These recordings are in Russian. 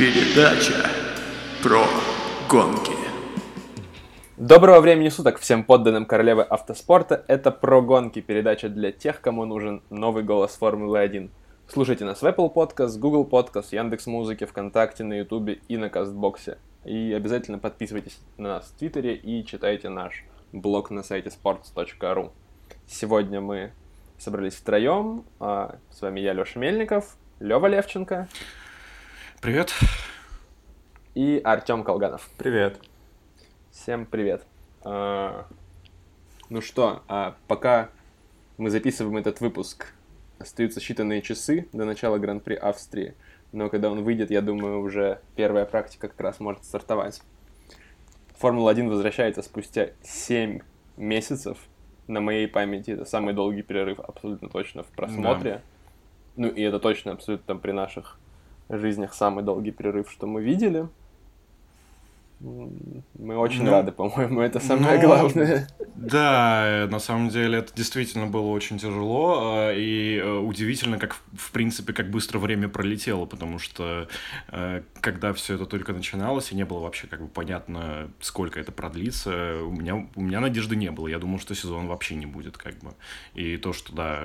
Передача про гонки. Доброго времени суток всем подданным королевы автоспорта. Это про гонки, передача для тех, кому нужен новый голос Формулы 1. Слушайте нас в Apple Podcast, Google Podcast, Яндекс Музыки, ВКонтакте, на Ютубе и на Кастбоксе. И обязательно подписывайтесь на нас в Твиттере и читайте наш блог на сайте sports.ru. Сегодня мы собрались втроем. А, с вами я, Леша Мельников, Лева Левченко. Привет. И Артем Колганов. Привет. Всем привет. А, ну что, а пока мы записываем этот выпуск, остаются считанные часы до начала Гран-при Австрии. Но когда он выйдет, я думаю, уже первая практика как раз может стартовать. Формула-1 возвращается спустя 7 месяцев. На моей памяти это самый долгий перерыв абсолютно точно в просмотре. Да. Ну и это точно абсолютно там при наших жизнях самый долгий перерыв, что мы видели. Мы очень ну, рады, по-моему, это самое ну, главное. Да, на самом деле это действительно было очень тяжело, а, и э, удивительно, как, в принципе, как быстро время пролетело, потому что э, когда все это только начиналось, и не было вообще как бы понятно, сколько это продлится, у меня, у меня надежды не было. Я думал, что сезон вообще не будет, как бы. И то, что, да,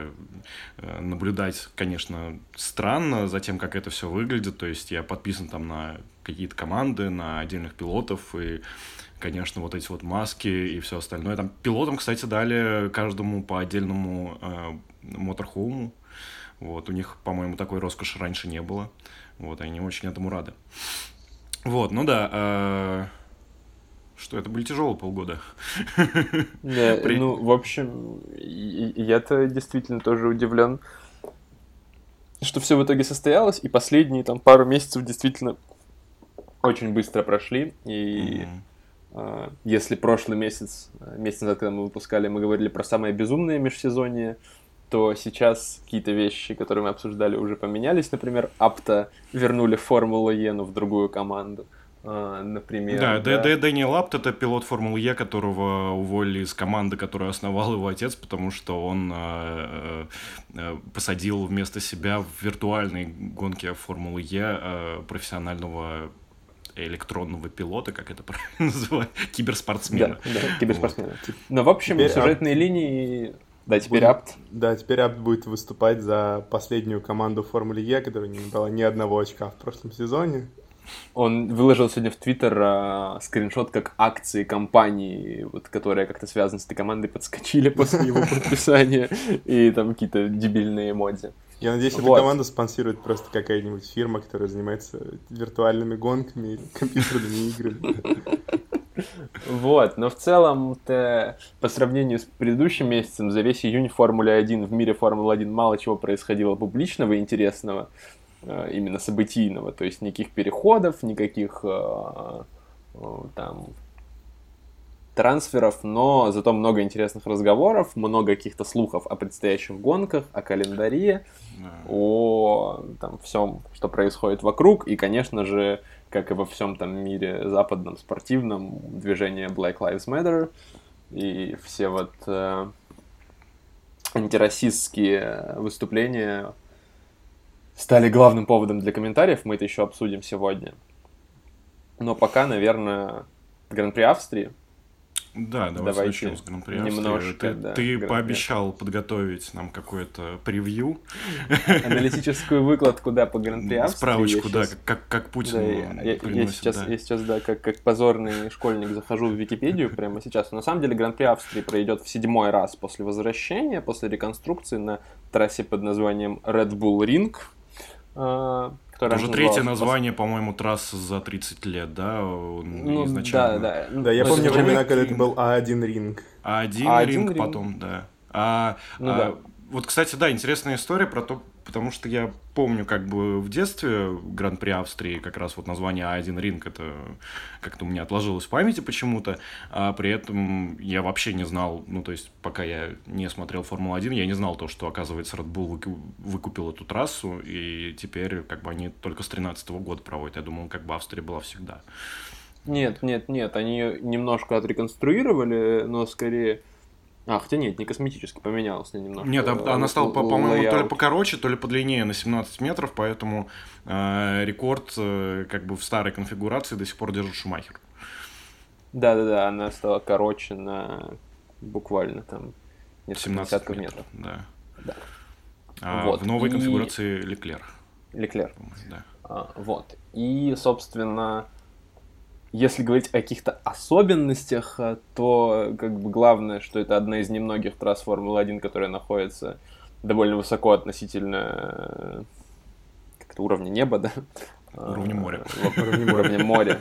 э, наблюдать, конечно, странно за тем, как это все выглядит, то есть я подписан там на какие-то команды, на отдельных пилотов, и, конечно, вот эти вот маски и все остальное. Там пилотам, кстати, дали каждому по отдельному э, моторхоуму. Вот, у них, по-моему, такой роскоши раньше не было. Вот, они очень этому рады. Вот, ну да, э, что это были тяжелые полгода. Да, При... ну, в общем, я-то действительно тоже удивлен, что все в итоге состоялось, и последние там пару месяцев действительно очень быстро прошли, и mm-hmm. э, если прошлый месяц, месяц назад, когда мы выпускали, мы говорили про самое безумное межсезонье, то сейчас какие-то вещи, которые мы обсуждали, уже поменялись. Например, Апта вернули Формулу Е, но в другую команду. Э, например. Да, да. Д- Дэниел Апт это пилот Формулы Е, которого уволили из команды, которую основал его отец, потому что он э, э, посадил вместо себя в виртуальной гонке Формулы Е э, профессионального электронного пилота, как это правильно называют, киберспортсмена. Да, да, киберспортсмена. Вот. Но, в общем, теперь сюжетные ап... линии... Да, теперь будет, Апт. Да, теперь Апт будет выступать за последнюю команду в Формуле Е, которая не набрала ни одного очка в прошлом сезоне. Он выложил сегодня в Твиттер а, скриншот, как акции компании, вот, которая как-то связана с этой командой, подскочили после его подписания, и там какие-то дебильные эмодзи. Я надеюсь, вот. эту команду спонсирует просто какая-нибудь фирма, которая занимается виртуальными гонками или компьютерными играми. Вот, но в целом по сравнению с предыдущим месяцем за весь июнь Формуле 1 в мире Формулы 1 мало чего происходило публичного и интересного, э, именно событийного, то есть никаких переходов, никаких э, э, там трансферов, но зато много интересных разговоров, много каких-то слухов о предстоящих гонках, о календаре, о там, всем, что происходит вокруг, и, конечно же, как и во всем там мире западном спортивном, движение Black Lives Matter и все вот э, антироссийские выступления стали главным поводом для комментариев, мы это еще обсудим сегодня. Но пока, наверное, Гран-при Австрии – да, давай Давайте начнем с Гран-при Немножко, ты, да, ты пообещал подготовить нам какое-то превью. Аналитическую выкладку, да, по Гран-при Австрии. Справочку, да, как, как Путин да, я, приносит, я, сейчас, да. я сейчас, да, как, как позорный школьник захожу в Википедию прямо сейчас. На самом деле Гран-при Австрии пройдет в седьмой раз после возвращения, после реконструкции на трассе под названием Red Bull Ring а, уже третье название, по-моему, трассы за 30 лет, да? Ну, изначально. Да, да. Да, я помню времена, когда это был А1 ринг. А1, А1 ринг, ринг потом, да. А, ну, а, да. Вот, кстати, да, интересная история про то, потому что я помню как бы в детстве Гран-при Австрии, как раз вот название А1 Ринг, это как-то у меня отложилось в памяти почему-то, а при этом я вообще не знал, ну, то есть, пока я не смотрел Формулу-1, я не знал то, что, оказывается, Red Bull выкупил эту трассу, и теперь, как бы, они только с 13 года проводят. Я думал, как бы Австрия была всегда. Нет, нет, нет, они немножко отреконструировали, но скорее А, хотя нет, не косметически, поменялась немного. Нет, а- она стала, по- по-моему, то ли покороче, то ли подлиннее на 17 метров, поэтому э, рекорд э, как бы в старой конфигурации до сих пор держит Шумахер. Да-да-да, она стала короче на буквально там несколько 17 десятков метров. метров. Да. Да. А Вот, в новой и- конфигурации Леклер. Леклер. Да. А, вот. И, собственно, если говорить о каких-то особенностях, а, то как бы главное, что это одна из немногих трасс Формулы-1, которая находится довольно высоко относительно э, как-то уровня неба, да? Уровня моря. Уровня моря.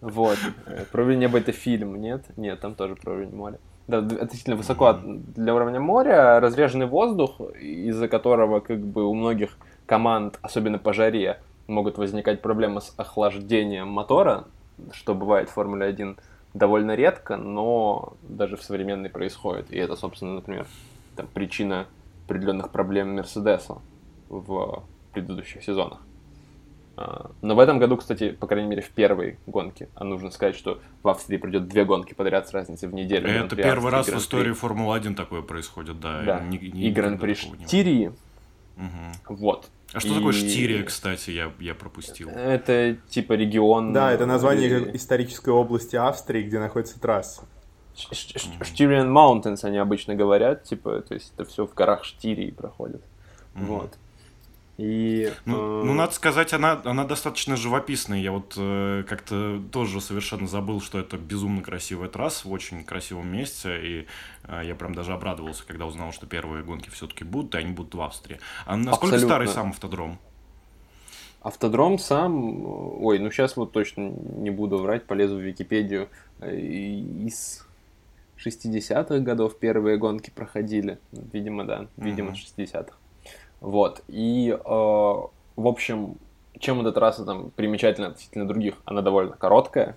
Вот. Э, Про уровень неба это фильм, нет? Нет, там тоже про уровень моря. Да, относительно высоко от- для уровня моря, разреженный воздух, из-за которого как бы у многих команд, особенно по жаре, могут возникать проблемы с охлаждением мотора, что бывает в Формуле 1 довольно редко, но даже в современной происходит. И это, собственно, например, там, причина определенных проблем Мерседеса в предыдущих сезонах. А, Но в этом году, кстати, по крайней мере, в первой гонке, а нужно сказать, что в Австрии пройдет две гонки подряд с разницей в неделю. Это первый раз в истории Формулы-1 такое происходит, да. Да, ни- и никогда Гран-при. Штирии. Мгм. Вот. А что такое И- Штирия, кстати, я, я пропустил? Это типа регион... Да, это название э, как исторической области Австрии, где находится трасса. Штириан Mountains они обычно говорят, типа, то есть это все в горах Штирии проходит. Мгм. Вот. И... Ну, э, ну, надо сказать, она, она достаточно живописная. Я вот э, как-то тоже совершенно забыл, что это безумно красивая трасса в очень красивом месте. И э, я прям даже обрадовался, когда узнал, что первые гонки все-таки будут, и они будут в Австрии. А насколько Абсолютно. старый сам автодром? Автодром сам, ой, ну сейчас вот точно не буду врать, полезу в Википедию. Э, Из 60-х годов первые гонки проходили. Видимо, да, видимо, с 60-х. Вот. И, э, в общем, чем эта трасса там примечательна относительно других? Она довольно короткая,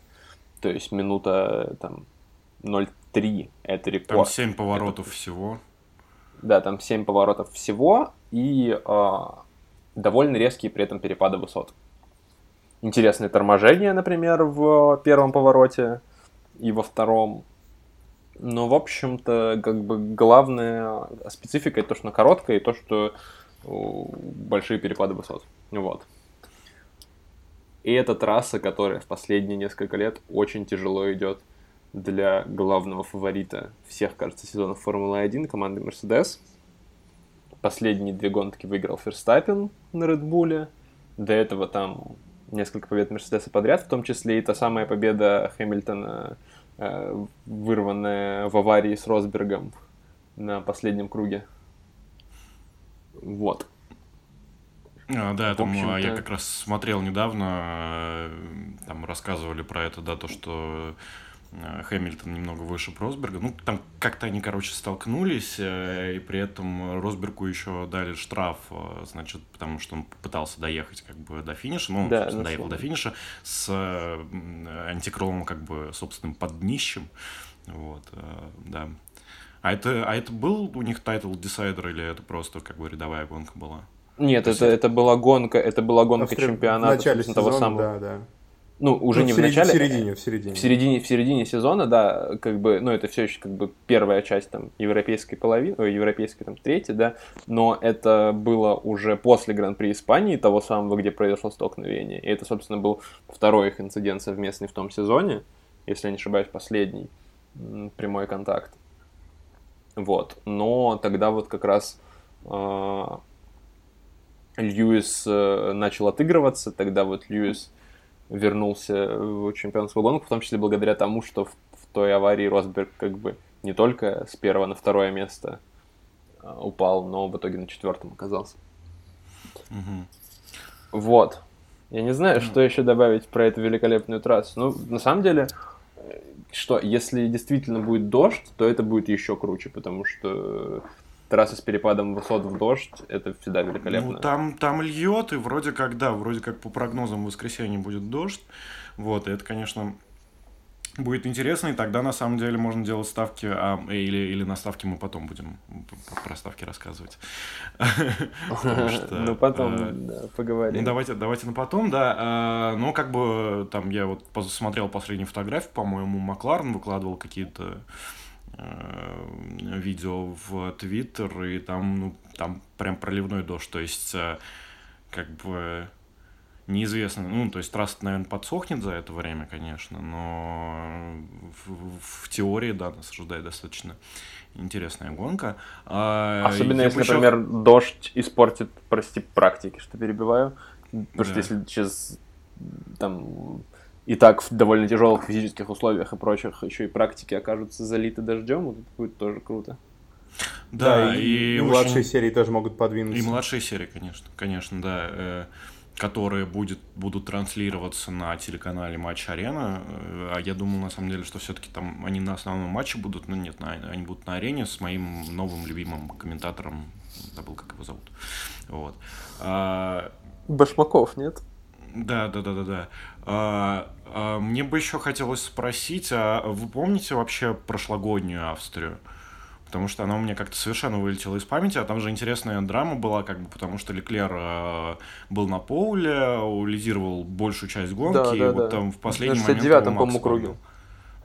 то есть минута там 0,3 это рекорд. Там 7 поворотов всего. Да, там 7 поворотов всего и а, довольно резкие при этом перепады высот. Интересное торможение, например, в первом повороте и во втором. Но, в общем-то, как бы главная специфика это то, что она короткая, и то, что большие перепады высот. Вот. И это трасса, которая в последние несколько лет очень тяжело идет для главного фаворита всех, кажется, сезонов Формулы-1, команды Mercedes. Последние две гонки выиграл Ферстаппин на Редбуле. До этого там несколько побед Мерседеса подряд, в том числе и та самая победа Хэмилтона, э, вырванная в аварии с Росбергом на последнем круге. Вот. А, да, там, а, я как раз смотрел недавно, э, там рассказывали про это, да, то, что э, Хэмилтон немного выше Росберга. Ну, там как-то они, короче, столкнулись, э, и при этом Росбергу еще дали штраф, значит, потому что он пытался доехать как бы до финиша, ну, он, Да, собственно, на доехал до финиша с антикрылом как бы собственным подднищем, вот, э, да. А это, а это был у них title decider или это просто как бы рядовая гонка была? Нет, это, это была гонка, это была гонка Австрия чемпионата В начале собственно, того сезона, самого. да, да. Ну, уже Ну, не в, середине- начале. В середине, в середине. В середине, в середине сезона, да, как бы, ну, это все еще как бы первая часть там европейской половины, ой, европейской там третьей, да, но это было уже после Гран-при Испании, того самого, где произошло столкновение, и это, собственно, был второй их инцидент совместный в том сезоне, если я не ошибаюсь, последний прямой контакт. Вот, но тогда вот как раз а, Льюис э, начал отыгрываться, тогда вот Льюис вернулся в чемпионскую гонку, в том числе благодаря тому, что в, в той аварии Росберг как бы не только с первого на второе место а, упал, но в итоге на четвертом оказался. Мгм. Вот. Я не знаю, что еще добавить про эту великолепную трассу. Ну, на самом деле, э, что, если действительно будет дождь, то это будет еще круче, потому что трасса с перепадом высот в дождь, это всегда великолепно. Ну, там, там льет, и вроде как, да, вроде как по прогнозам в воскресенье будет дождь. Вот, и это, конечно, будет интересно, и тогда на самом деле можно делать ставки, а, или, или на ставки мы потом будем про ставки рассказывать. Ну, потом э, поговорим. Ну, давайте, давайте на потом, да. А, Ну, как бы, там, я вот посмотрел последнюю фотографию, по-моему, Макларен выкладывал какие-то э, видео в Твиттер, и там, ну, там прям проливной дождь, то есть э, как бы неизвестно, ну, то есть трасса, наверное, подсохнет за это время, конечно, но в, в теории, да, нас ожидает достаточно интересная гонка. А, Особенно если, еще... например, дождь испортит, прости, практики, что перебиваю, потому да. что если сейчас там и так в довольно тяжелых физических условиях и прочих еще и практики окажутся залиты дождем, вот это будет тоже круто. Да, да и, и, и младшие очень... серии тоже могут подвинуться. И младшие серии, конечно, конечно, да. Которые будет, будут транслироваться на телеканале Матч Арена. Э, а я думал, на самом деле, что все-таки там они на основном матче будут, но нет, на, они будут на арене с моим новым любимым комментатором. Забыл, как его зовут. Вот. А... Башмаков, нет? Да, да, да, да, да. А, а, мне бы еще хотелось спросить, а вы помните вообще прошлогоднюю Австрию? Потому что она у меня как-то совершенно вылетела из памяти, а там же интересная драма была, как бы, потому что Леклер э, был на поле, лидировал большую часть гонки, да, да, и вот да. там в последний на момент... 69-м, по-моему, кругил.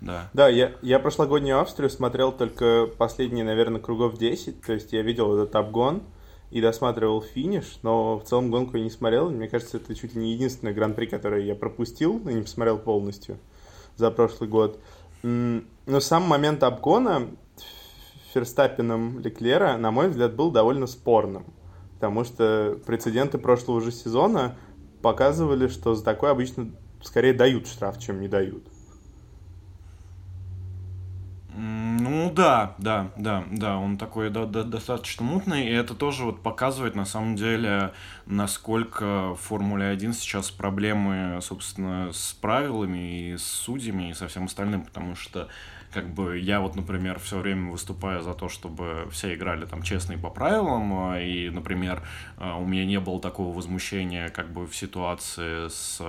Да. Да, я, я прошлогоднюю Австрию смотрел только последние, наверное, кругов 10, то есть я видел этот обгон и досматривал финиш, но в целом гонку я не смотрел. Мне кажется, это чуть ли не единственный гран-при, который я пропустил и не посмотрел полностью за прошлый год. Но сам момент обгона, Ферстаппином Леклера, на мой взгляд, был довольно спорным. Потому что прецеденты прошлого же сезона показывали, что за такое обычно скорее дают штраф, чем не дают. Ну да, да, да, да, он такой да, да, достаточно мутный, и это тоже вот показывает на самом деле, насколько в Формуле 1 сейчас проблемы, собственно, с правилами и с судьями и со всем остальным, потому что как бы я вот, например, все время выступаю за то, чтобы все играли там честно и по правилам, а, и, например, а, у меня не было такого возмущения как бы в ситуации с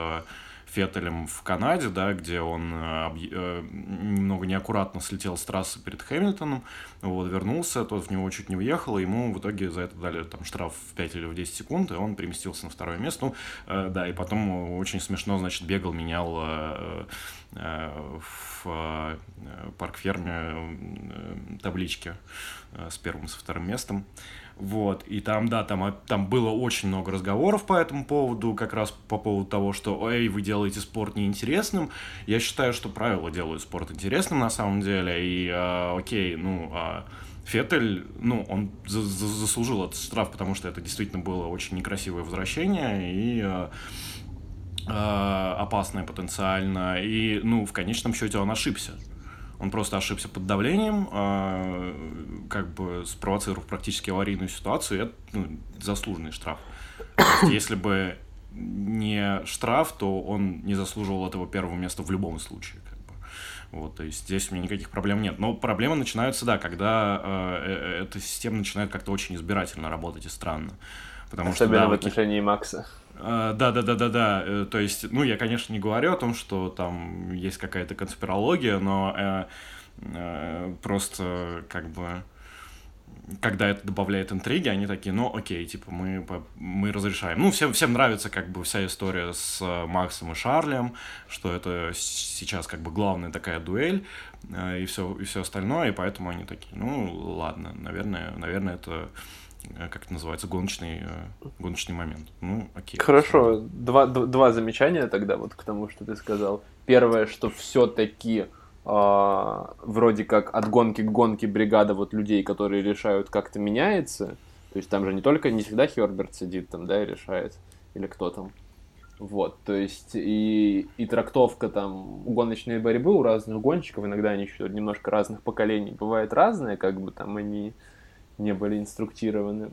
Феттелем в Канаде, да, где он э, немного неаккуратно слетел с трассы перед Хэмилтоном, вот, вернулся, тот в него чуть не уехал, и ему в итоге за это дали там штраф в 5 или в 10 секунд, и он переместился на второе место. Ну, э, да, и потом очень смешно, значит, бегал, менял э, в э, парк-ферме э, таблички э, с первым и со вторым местом. Вот, и там, да, там, там было очень много разговоров по этому поводу, как раз по поводу того, что, эй, вы делаете спорт неинтересным. Я считаю, что правила делают спорт интересным на самом деле, и, э, окей, ну, э, Феттель, ну, он за за заслужил этот штраф, потому что это действительно было очень некрасивое возвращение, и э, э, опасное потенциально, и, ну, в конечном счете он ошибся. Он просто ошибся под давлением, э, как бы спровоцировав практически аварийную ситуацию, это ну, заслуженный штраф. Если бы не штраф, то он не заслуживал этого первого места в любом случае. Как бы. Вот, то есть здесь у меня никаких проблем нет. Но проблемы начинаются, да, когда э, э эта система начинает как-то очень избирательно работать и странно. Потому Особенно что, да, в отношении Макса. Да, да, да, да, да. То есть, ну, я, конечно, не говорю о том, что там есть какая-то конспирология, но э, э, просто как бы когда это добавляет интриги, они такие, ну окей, типа мы, мы разрешаем. Ну, всем, всем нравится как бы вся история с Максом и Шарлем, что это сейчас как бы главная такая дуэль э, и все, и все остальное, и поэтому они такие, ну ладно, наверное, наверное это Э, как это называется, гоночный, э, гоночный момент. Ну, окей. Хорошо, два, два замечания тогда вот к тому, что ты сказал. Первое, что все-таки э, а, вроде как от гонки к гонке бригада вот людей, которые решают, как-то меняется. То есть там же не только, не всегда Херберт сидит там, да, и решает, или кто там. Вот, то есть и, и трактовка там гоночной борьбы у разных гонщиков, иногда они еще немножко разных поколений, бывает разные, как бы там они не были инструктированы.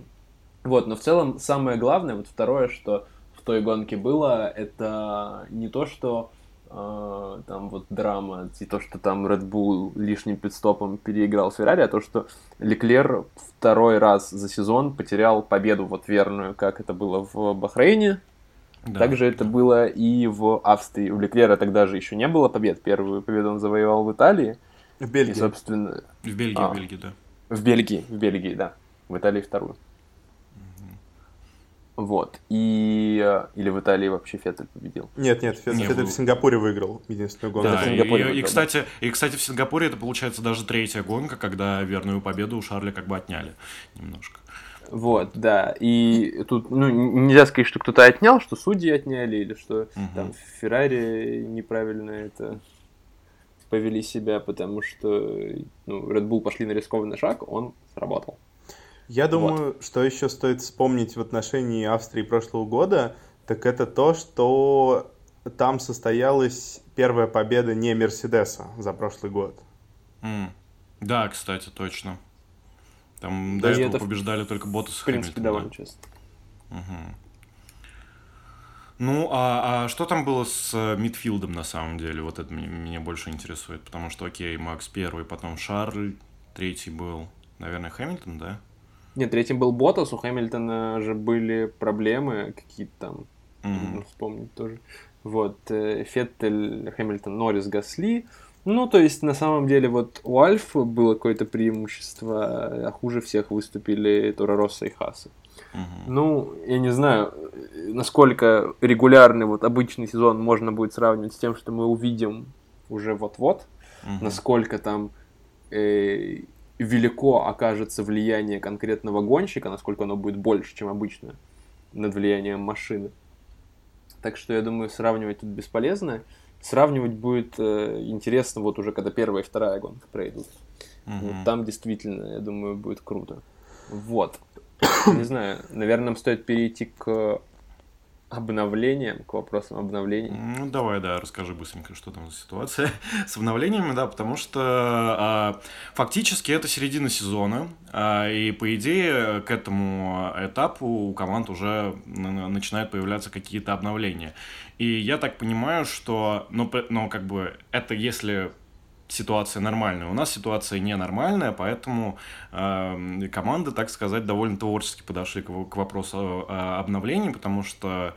Вот, но в целом самое главное, вот второе, что в той гонке было, это не то, что э, там вот драма, и то, что там Red Bull лишним пидстопом переиграл Феррари, а то, что Леклер второй раз за сезон потерял победу вот верную, как это было в Бахрейне, да. Также это было и в Австрии. У Леклера тогда же еще не было побед. Первую победу он завоевал в Италии. В Бельгии. И, собственно... В Бельгии, а, в Бельгии, да. В Бельгии, в Бельгии, да. В Италии вторую. Вот. И... э, Или в Италии вообще Феттель победил. Нет, нет, Фет- Не, Феттель был- в Сингапуре выиграл единственную гонку. Да, в и, Сингапуре и- и, выиграл, кстати, и, кстати, в Сингапуре это получается даже третья гонка, когда верную победу у Шарля как бы отняли немножко. Вот, да. И тут, ну, нельзя сказать, что кто-то отнял, что судьи отняли, или что Мгм. там Феррари неправильно это повели себя, потому что ну, Red Bull пошли на рискованный шаг, он сработал. Я думаю, что еще стоит вспомнить в отношении Австрии прошлого года, так это то, что там состоялась первая победа не Мерседеса за прошлый год. М. Да, кстати, точно. Там Да до и этого это, побеждали только Ботас и В принципе, Хэмилтон, да. довольно часто. Ну, а, а что там было с э, мидфилдом на самом деле? Вот это меня, меня больше интересует, потому что, окей, Макс первый, потом Шарль, третий был, наверное, Хэмилтон, да? Нет, третьим был Ботас, у Хэмилтона же были проблемы какие-то там, нужно вспомнить тоже. Вот, э, Феттель, Хэмилтон, Норрис, Гасли. Ну, то есть, на самом деле, вот у Альфа было какое-то преимущество, а хуже всех выступили Торо Росса и Хаса. Мгм. Ну, я не знаю, насколько регулярный вот обычный сезон можно будет сравнивать с тем, что мы увидим уже вот-вот, Мгм. насколько там э, велико окажется влияние конкретного гонщика, насколько оно будет больше, чем обычно, над влиянием машины. Так что я думаю, сравнивать тут бесполезно. Сравнивать будет э, интересно вот уже, когда первая и вторая гонка пройдут. Мгм. Вот там действительно, я думаю, будет круто. Вот. Не знаю, наверное, нам стоит перейти к обновлениям, к вопросам обновлений. Ну, давай, да, расскажи быстренько, что там за ситуация с обновлениями, да, потому что а, фактически это середина сезона, а, и по идее к этому этапу у команд уже начинают появляться какие-то обновления. И я так понимаю, что, ну, п- но как бы это если ситуация нормальная. У нас ситуация ненормальная, поэтому э, команды, так сказать, довольно творчески подошли к, к вопросу э, обновлений, потому что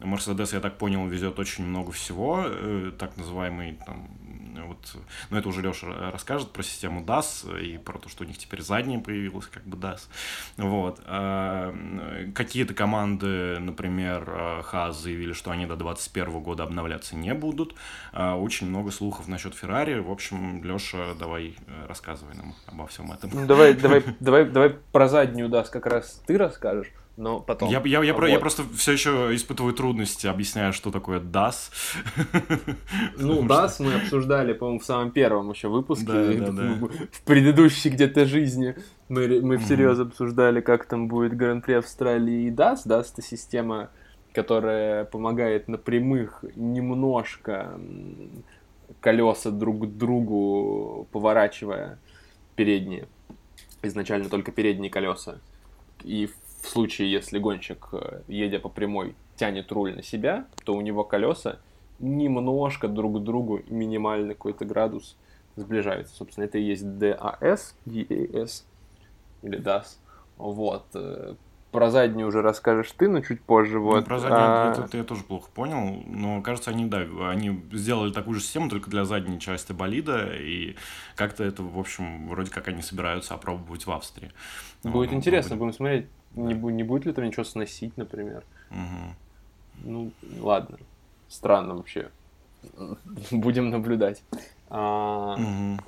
Мерседес, я так понял, везет очень много всего, э, так называемый там, вот, ну это уже Леша расскажет про систему DAS и про то, что у них теперь задняя появилась, как бы DAS. Вот. М, Какие-то команды, например, э, ХАЗ заявили, что они до 2021 года обновляться не будут. Очень много слухов насчет Феррари. В общем, Леша, давай э, рассказывай нам обо всем этом. Ну, давай, давай, давай, давай про заднюю даст как раз ты расскажешь, но потом. Я, я, я, про- я Вот. просто все еще испытываю трудности, объясняя, что такое DAS. Ну, DAS мы обсуждали, по-моему, в самом первом еще выпуске. Да, да, да. В, предыдущей где-то жизни мы, мы всерьез обсуждали, как там будет Гран-при Австралии и DAS. DAS — это система, которая помогает на прямых немножко колеса друг к другу поворачивая передние. Изначально только передние колеса. И в случае, если гонщик, э, едя по прямой, тянет руль на себя, то у него колеса немножко друг к другу, минимальный какой-то градус сближаются. Собственно, это и есть DAS, DAS или DAS. Вот. э, Про заднюю уже расскажешь ты, но чуть позже. Ну, Вот. про заднюю А, это я тоже плохо понял, но кажется, они, да, они сделали такую же систему, только для задней части болида, и как-то это, в общем, вроде как они собираются опробовать в Австрии. Будет Ну, интересно, будем- будем смотреть, не, не будет ли там ничего сносить, например. Мгм. Ну, ладно. Странно вообще. Будем наблюдать. А, Мгм.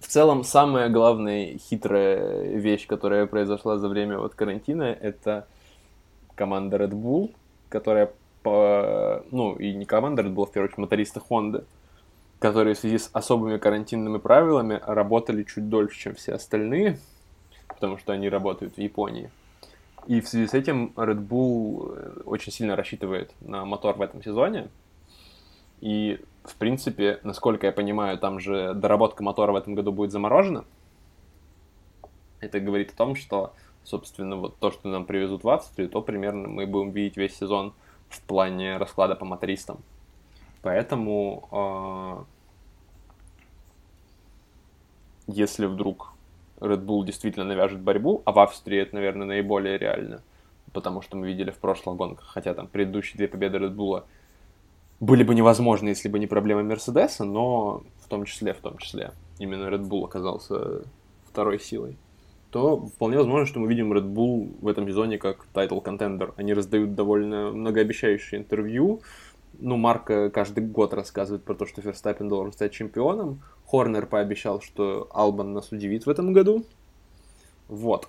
В целом, самая главная хитрая вещь, которая произошла за время вот карантина, это команда Red Bull, которая по... Ну, и не команда Red Bull, а в первую очередь, мотористы Honda, которые в связи с особыми карантинными правилами работали чуть дольше, чем все остальные, потому что они работают в Японии. И в связи с этим Red Bull э, очень сильно рассчитывает на мотор в этом сезоне. И, в принципе, насколько я понимаю, там же доработка мотора в этом году будет заморожена. Это говорит о том, что, собственно, вот то, что нам привезут в Австрию, то примерно мы будем видеть весь сезон в плане расклада по мотористам. Поэтому, э, если вдруг Red Bull действительно навяжет борьбу, а в Австрии это, наверное, наиболее реально, потому что мы видели в прошлых гонках, хотя там предыдущие две победы Red Bull были бы невозможны, если бы не проблема Мерседеса, но в том числе, в том числе, именно Red Bull оказался второй силой. то вполне возможно, что мы видим Red Bull в этом сезоне как title contender. Они раздают довольно многообещающие интервью. Ну, Марка каждый год рассказывает про то, что Ферстаппин должен стать чемпионом. Хорнер пообещал, что Албан нас удивит в этом году. Вот.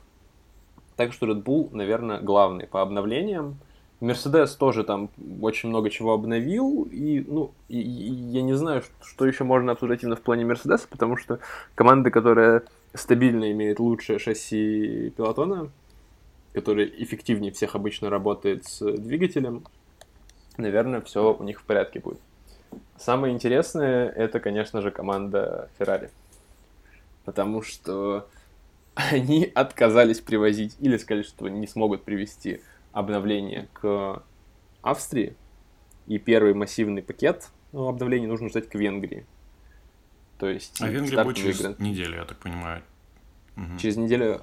Так что Red Bull, наверное, главный по обновлениям. Мерседес тоже там очень много чего обновил, и, ну, и, и я не знаю, что еще можно обсуждать именно в плане Мерседеса, потому что команда, которая стабильно имеет лучшее шасси пилотона, который эффективнее всех обычно работает с двигателем, наверное, все у них в порядке будет. Самое интересное это, конечно же, команда Ferrari. Потому что они отказались привозить или сказали, что не смогут привезти обновление к Австрии. И первый массивный пакет ну, обновлений нужно ждать к Венгрии. То есть... А Венгрия будет через гранд... неделю, я так понимаю. Угу. Через неделю...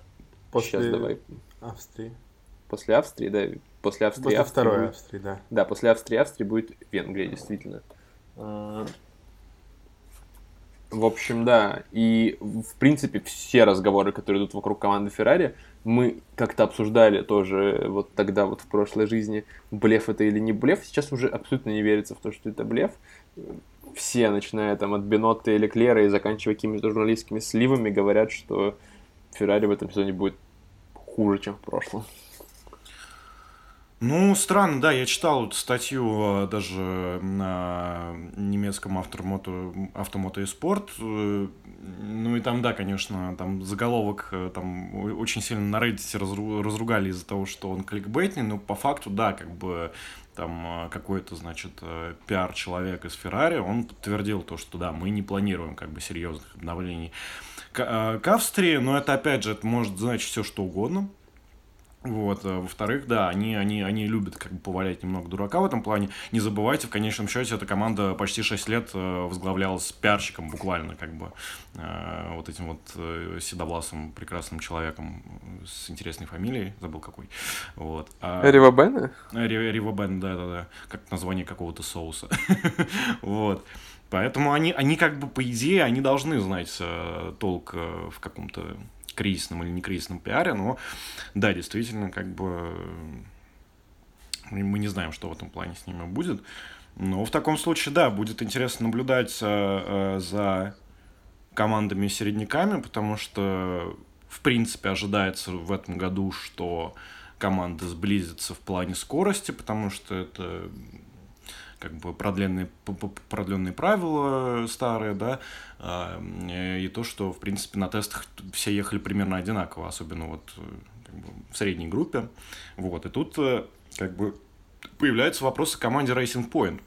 После Сейчас давай. Австрии. После Австрии, да. После Австрии. После Австрии второй будет... Австрии, да. Да, после Австрии Австрии будет Венгрия, действительно. А, в общем, да. И, в принципе, все разговоры, которые идут вокруг команды Феррари, мы как-то обсуждали тоже вот тогда вот в прошлой жизни, блеф это или не блеф. Сейчас уже абсолютно не верится в то, что это блеф все, начиная там от Бенотта и Леклера и заканчивая какими-то журналистскими сливами, говорят, что Феррари в этом сезоне будет хуже, чем в прошлом. Ну, странно, да, я читал статью э, даже на немецком автомото, автомото и спорт. Э, ну и там, да, конечно, там заголовок э, там очень сильно на Reddit разругали из-за того, что он кликбейтный, но по факту, да, как бы там какой-то, значит, пиар-человек из Феррари, он подтвердил то, что да, мы не планируем как бы серьезных обновлений к, к Австрии, но это, опять же, это может значить все, что угодно. Вот, а во-вторых, да, они, они, они любят как бы повалять немного дурака в этом плане. Не забывайте, в конечном счете, эта команда почти 6 лет э, возглавлялась пиарщиком буквально, как бы, э, вот этим вот э, седовласым прекрасным человеком с интересной фамилией, забыл какой. Вот. А... Ривабена? Ривабен, да-да-да, как название какого-то соуса. вот. Поэтому они, они как бы, по идее, они должны знать толк в каком-то кризисном или не кризисном пиаре, но да, действительно, как бы мы не знаем, что в этом плане с ними будет. Но в таком случае, да, будет интересно наблюдать э, за командами-середняками, потому что, в принципе, ожидается в этом году, что команды сблизятся в плане скорости, потому что это как бы продленные, продленные правила старые, да, а, и то, что, в принципе, на тестах все ехали примерно одинаково, особенно вот как бы, в средней группе, вот, и тут э, как бы появляются вопросы команде Racing Point,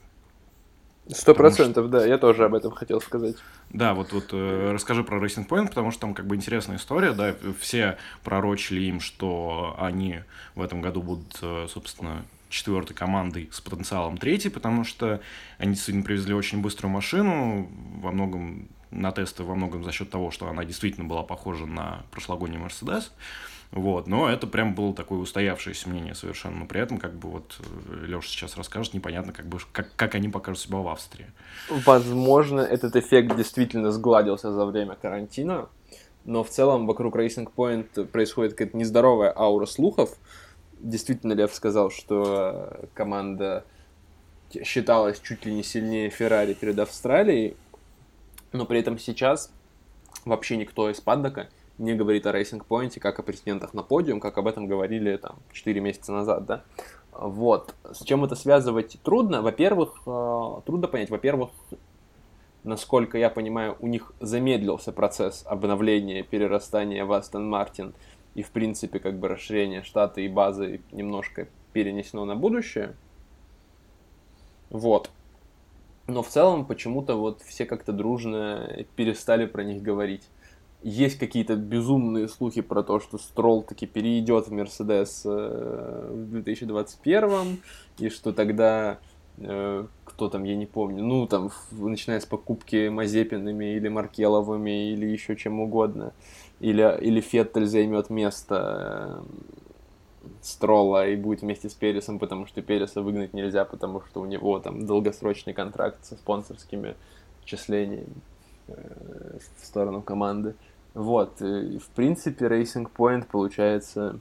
Сто процентов, да, я тоже об этом хотел сказать. Да, вот, вот э, расскажи про Racing Point, потому что там как бы интересная история, да, все пророчили им, что они в этом году будут, э, собственно, четвертой командой с потенциалом третьей, потому что они действительно привезли очень быструю машину, во многом на тесты, во многом за счет того, что она действительно была похожа на прошлогодний Мерседес. Вот, но это прям было такое устоявшееся мнение совершенно. Но при этом, как бы вот э, Леша сейчас расскажет, непонятно, как бы как, как они покажут себя в Австрии. Возможно, этот эффект действительно сгладился за время карантина, но в целом вокруг Racing Point происходит какая-то нездоровая аура слухов, действительно Лев сказал, что э, команда считалась чуть ли не сильнее Феррари перед Австралией, но при этом сейчас вообще никто из паддока не говорит о Racing Point как о претендентах на подиум, как об этом говорили там 4 месяца назад, да. Вот. С чем это связывать трудно? Во-первых, э, трудно понять. Во-первых, насколько я понимаю, у них замедлился процесс обновления, перерастания в Астон Мартин – и, в принципе, как бы расширение штата и базы немножко перенесено на будущее. Вот. Но в целом почему-то вот все как-то дружно перестали про них говорить. Есть какие-то безумные слухи про то, что Строл таки перейдет в Мерседес э, в 2021, и что тогда э, кто там, я не помню, ну там, начиная с покупки Мазепинами или Маркеловыми или еще чем угодно, или, или Феттель займет место э, Строла и будет вместе с Пересом, потому что Переса выгнать нельзя, потому что у него там долгосрочный контракт со спонсорскими числениями э, в сторону команды. Вот, и, в принципе, Racing Point, получается,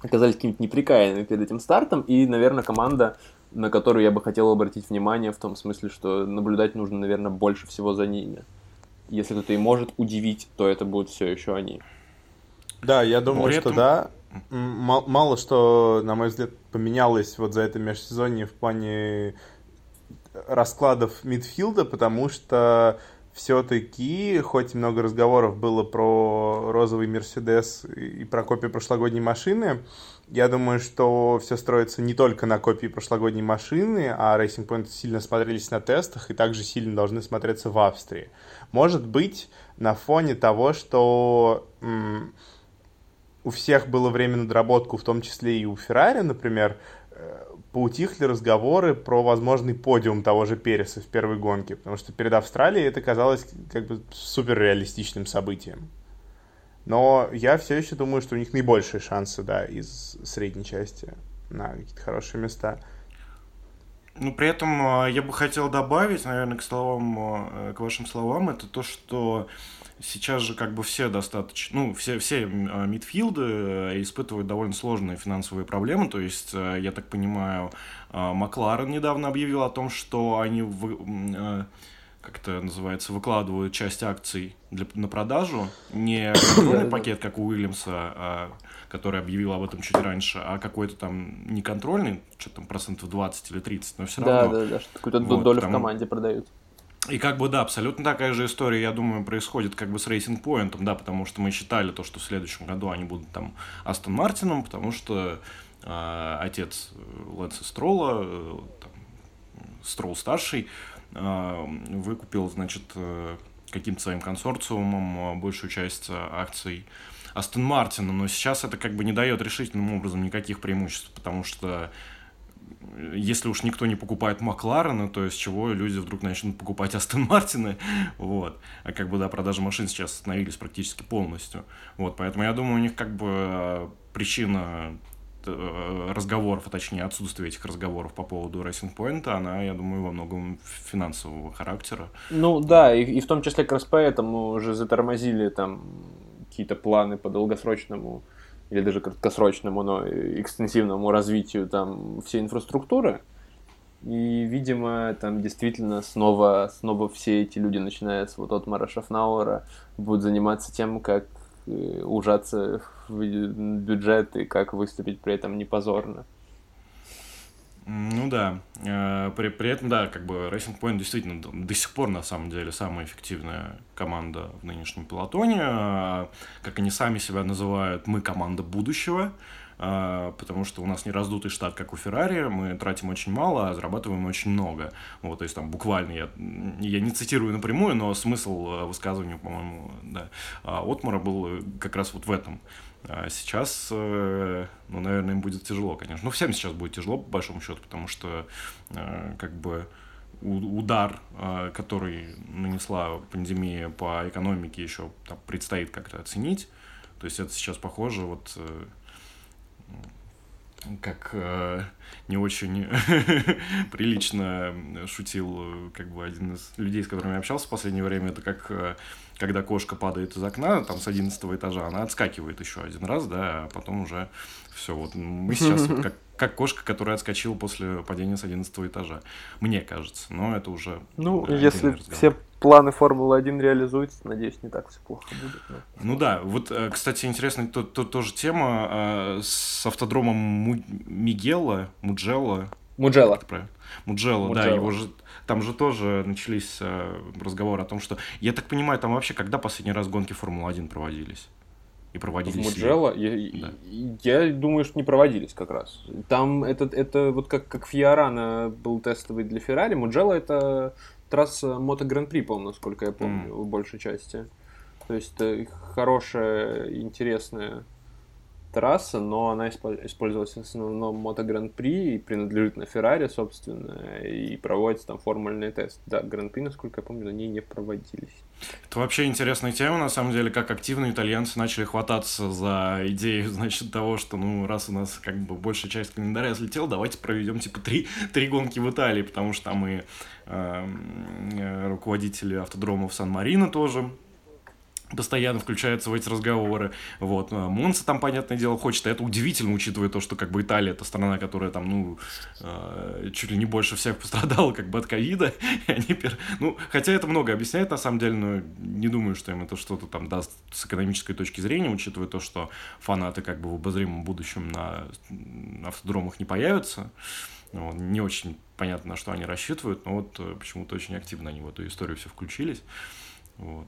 оказались какими-то неприкаянными перед этим стартом, и, наверное, команда, на которую я бы хотел обратить внимание, в том смысле, что наблюдать нужно, наверное, больше всего за ними. Если кто-то и может удивить, то это будут все еще они. Да, я думаю, этом... что да. Мало что, на мой взгляд, поменялось вот за это межсезонье в плане раскладов мидфилда, потому что все-таки, хоть много разговоров было про розовый Мерседес и про копию прошлогодней машины, я думаю, что все строится не только на копии прошлогодней машины, а Racing Point сильно смотрелись на тестах и также сильно должны смотреться в Австрии. Может быть, на фоне того, что м- у всех было время на доработку, в том числе и у Феррари, например, э, поутихли разговоры про возможный подиум того же Переса в первой гонке, потому что перед Австралией это казалось как бы супер реалистичным событием. Но я все еще думаю, что у них наибольшие шансы, да, из средней части на какие-то хорошие места. Ну, при этом э, я бы хотел добавить, наверное, к словам, э, к вашим словам, это то, что сейчас же как бы все достаточно, ну, все, все а, мидфилды э, испытывают довольно сложные финансовые проблемы, то есть, э, я так понимаю, а, Макларен недавно объявил о том, что они как это называется, выкладывают часть акций для, на продажу, не контрольный пакет, как у Уильямса, а, который объявил об этом чуть раньше, а какой-то там не контрольный, что там процентов 20 или 30, но все равно. Да, да, да, что какую-то вот, долю там, в команде продают. И как бы, да, абсолютно такая же история, я думаю, происходит как бы с Racing Point, да, потому что мы считали то, что в следующем году они будут там Астон Мартином, потому что э, отец Лэнса Строла, э, там, Строл старший, выкупил, значит, э, каким-то своим консорциумом большую часть акций Астон Мартина, но сейчас это как бы не дает решительным образом никаких преимуществ, потому что если уж никто не покупает Макларена, то есть чего люди вдруг начнут покупать Астон Мартины, вот. А как бы, да, продажи машин сейчас остановились практически полностью. Вот, поэтому я думаю, у них как бы э, причина э, разговоров, а точнее отсутствие этих разговоров по поводу Racing Point, она, я думаю, во многом финансового характера. Ну да, и, и в том числе как раз поэтому уже затормозили там какие-то планы по долгосрочному или даже краткосрочному, но экстенсивному развитию там всей инфраструктуры. И, видимо, там действительно снова, снова все эти люди, начиная с вот от Мара Шафнауэра, будут заниматься тем, как э, ужаться в бюджет и как выступить при этом непозорно. Ну да, э, при, при этом, да, как бы Racing Point действительно до сих пор, на самом деле, самая эффективная команда в нынешнем пелотоне. А, как они сами себя называют, мы команда будущего, а, потому что у нас не раздутый штат, как у Феррари, мы тратим очень мало, а зарабатываем очень много. Вот, то есть там буквально, я, я не цитирую напрямую, но смысл э, высказывания, по-моему, да, Отмара был как раз вот в этом. А сейчас, э, ну, наверное, им будет тяжело, конечно. Ну, всем сейчас будет тяжело, по большому счету, потому что, э, как бы, удар, э, который нанесла пандемия по экономике, еще там, предстоит как-то оценить. То есть это сейчас похоже, вот как э, не очень прилично шутил как бы один из людей, с которыми я общался в последнее время, это как э, когда кошка падает из окна, там с 11 этажа, она отскакивает еще один раз, да, а потом уже все, вот мы сейчас вот как, как кошка, которая отскочила после падения с 11 этажа, мне кажется, но это уже... Ну, если все планы Формулы-1 реализуются, надеюсь, не так все плохо будет. Но... Ну да, вот, э, кстати, интересная то, то, тоже тема э, с автодромом Му... Мигелла, Муджелла. Муджелла. Муджелла, да, его же там же тоже начались э, разговоры о том, что... Я так понимаю, там вообще когда последний раз гонки Формулы-1 проводились? И проводились в Муджелло? Я, да. я думаю, что не проводились как раз. Там это, это вот как, как Фиорана был тестовый для Феррари, Муджелло это трасса Мото Гран-при, по-моему, насколько я помню, mm. в большей части. То есть это хорошая, интересная трасса, но она использовалась в основном Мото Гран-при и принадлежит на Феррари, собственно, и проводится там формульный тест. Да, Гран-при, насколько я помню, на ней не проводились. Это вообще интересная тема, на самом деле, как активно итальянцы начали хвататься за идею, значит, того, что, ну, раз у нас как бы большая часть календаря слетела, давайте проведем, типа, три, три гонки в Италии, потому что там и э, руководители автодромов Сан-Марино тоже постоянно включается в эти разговоры. Вот. А Монса там, понятное дело, хочет. И это удивительно, учитывая то, что как бы Италия это страна, которая там, ну, э, чуть ли не больше всех пострадала как бы от ковида. Они пер... Ну, хотя это много объясняет, на самом деле, но не думаю, что им это что-то там даст с экономической точки зрения, учитывая то, что фанаты как бы в обозримом будущем на автодромах не появятся. Ну, не очень понятно, на что они рассчитывают, но вот э, почему-то очень активно они в эту историю все включились. Вот.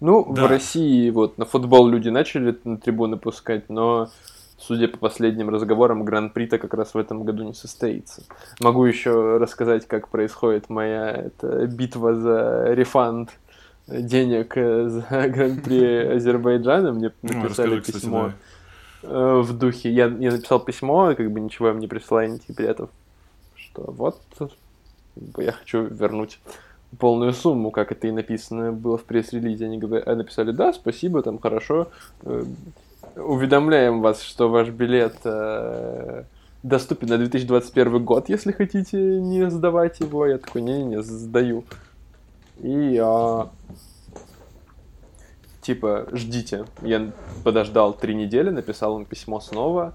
Ну, да. в России вот на футбол люди начали на трибуны пускать, но судя по последним разговорам, Гран-при-то как раз в этом году не состоится. Могу еще рассказать, как происходит моя это, битва за рефанд денег э, за Гран-при Азербайджана. Мне ну, написали письмо да. в духе. Я, я написал письмо, как бы ничего им не прислали, не типа, что вот я хочу вернуть полную сумму, как это и написано было в пресс-релизе. Они говорят, написали, да, спасибо, там хорошо. Э, уведомляем вас, что ваш билет э, доступен на 2021 год, если хотите не сдавать его. Я такой, не-не-не, сдаю. И а, типа, ждите. Я подождал три недели, написал им письмо снова.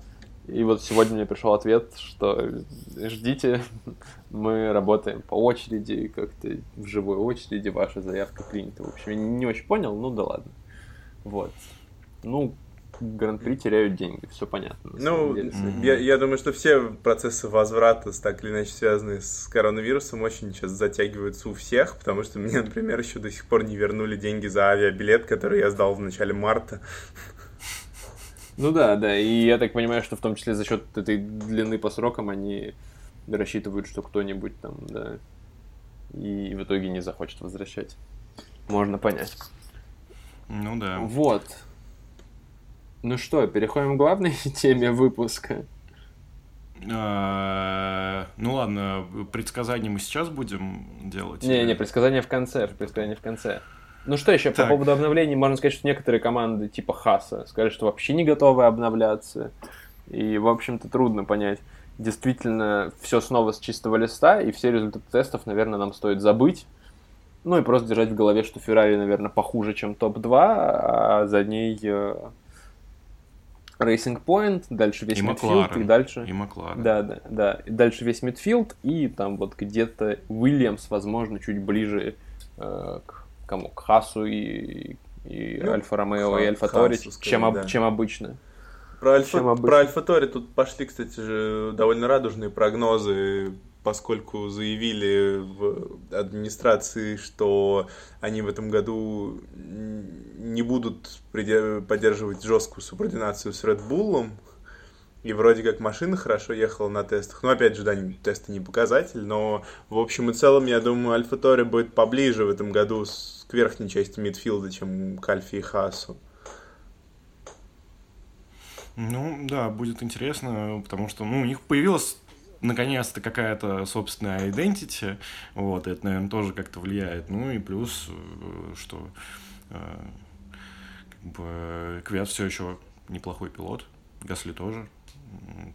И вот сегодня мне пришел ответ, что ждите, мы работаем по очереди, как-то в живой очереди, ваша заявка принята. В общем, я не очень понял, ну да ладно. Вот. Ну, гран-при теряют деньги, все понятно. Ну, деле, я, я думаю, что все процессы возврата, так или иначе связанные с коронавирусом, очень сейчас затягиваются у всех, потому что мне, например, еще до сих пор не вернули деньги за авиабилет, который я сдал в начале марта. Ну да, да, и я так понимаю, что в том числе за счет этой длины по срокам они рассчитывают, что кто-нибудь там, да, и в итоге не захочет возвращать. Можно понять. Ну да. Вот. Ну что, переходим к главной теме выпуска. А, ну ладно, предсказания мы сейчас будем делать? Не, не, предсказания в конце, предсказания в конце. Ну что еще так. по поводу обновлений, можно сказать, что некоторые команды типа Хаса сказали, что вообще не готовы обновляться. И, в общем-то, трудно понять. Действительно, все снова с чистого листа, и все результаты тестов, наверное, нам стоит забыть. Ну и просто держать в голове, что Феррари, наверное, похуже, чем топ-2, а за ней э, Racing Point, дальше весь и мидфилд, и дальше... И Макларен. Да, да, да. И дальше весь мидфилд, и там вот где-то Уильямс, возможно, чуть ближе э, к кому? К Хасу и, и ну, Альфа Ромео и Альфа Тори, чем, да. чем обычно. Про Альфа, чем обычно. про Альфа Тори тут пошли, кстати же, довольно радужные прогнозы, поскольку заявили в администрации, что они в этом году не будут поддерживать жесткую субординацию с Red Bull, и вроде как машина хорошо ехала на тестах. Ну, опять же, да, тесты не показатель, но в общем и целом, я думаю, Альфа Тори будет поближе в этом году с, к верхней части мидфилда, чем к Альфе и Хасу. Ну, да, будет интересно, потому что, ну, у них появилась наконец-то какая-то собственная identity, вот, это, наверное, тоже как-то влияет. Ну и плюс, э, что э, как бы Квят все еще неплохой пилот, Гасли тоже,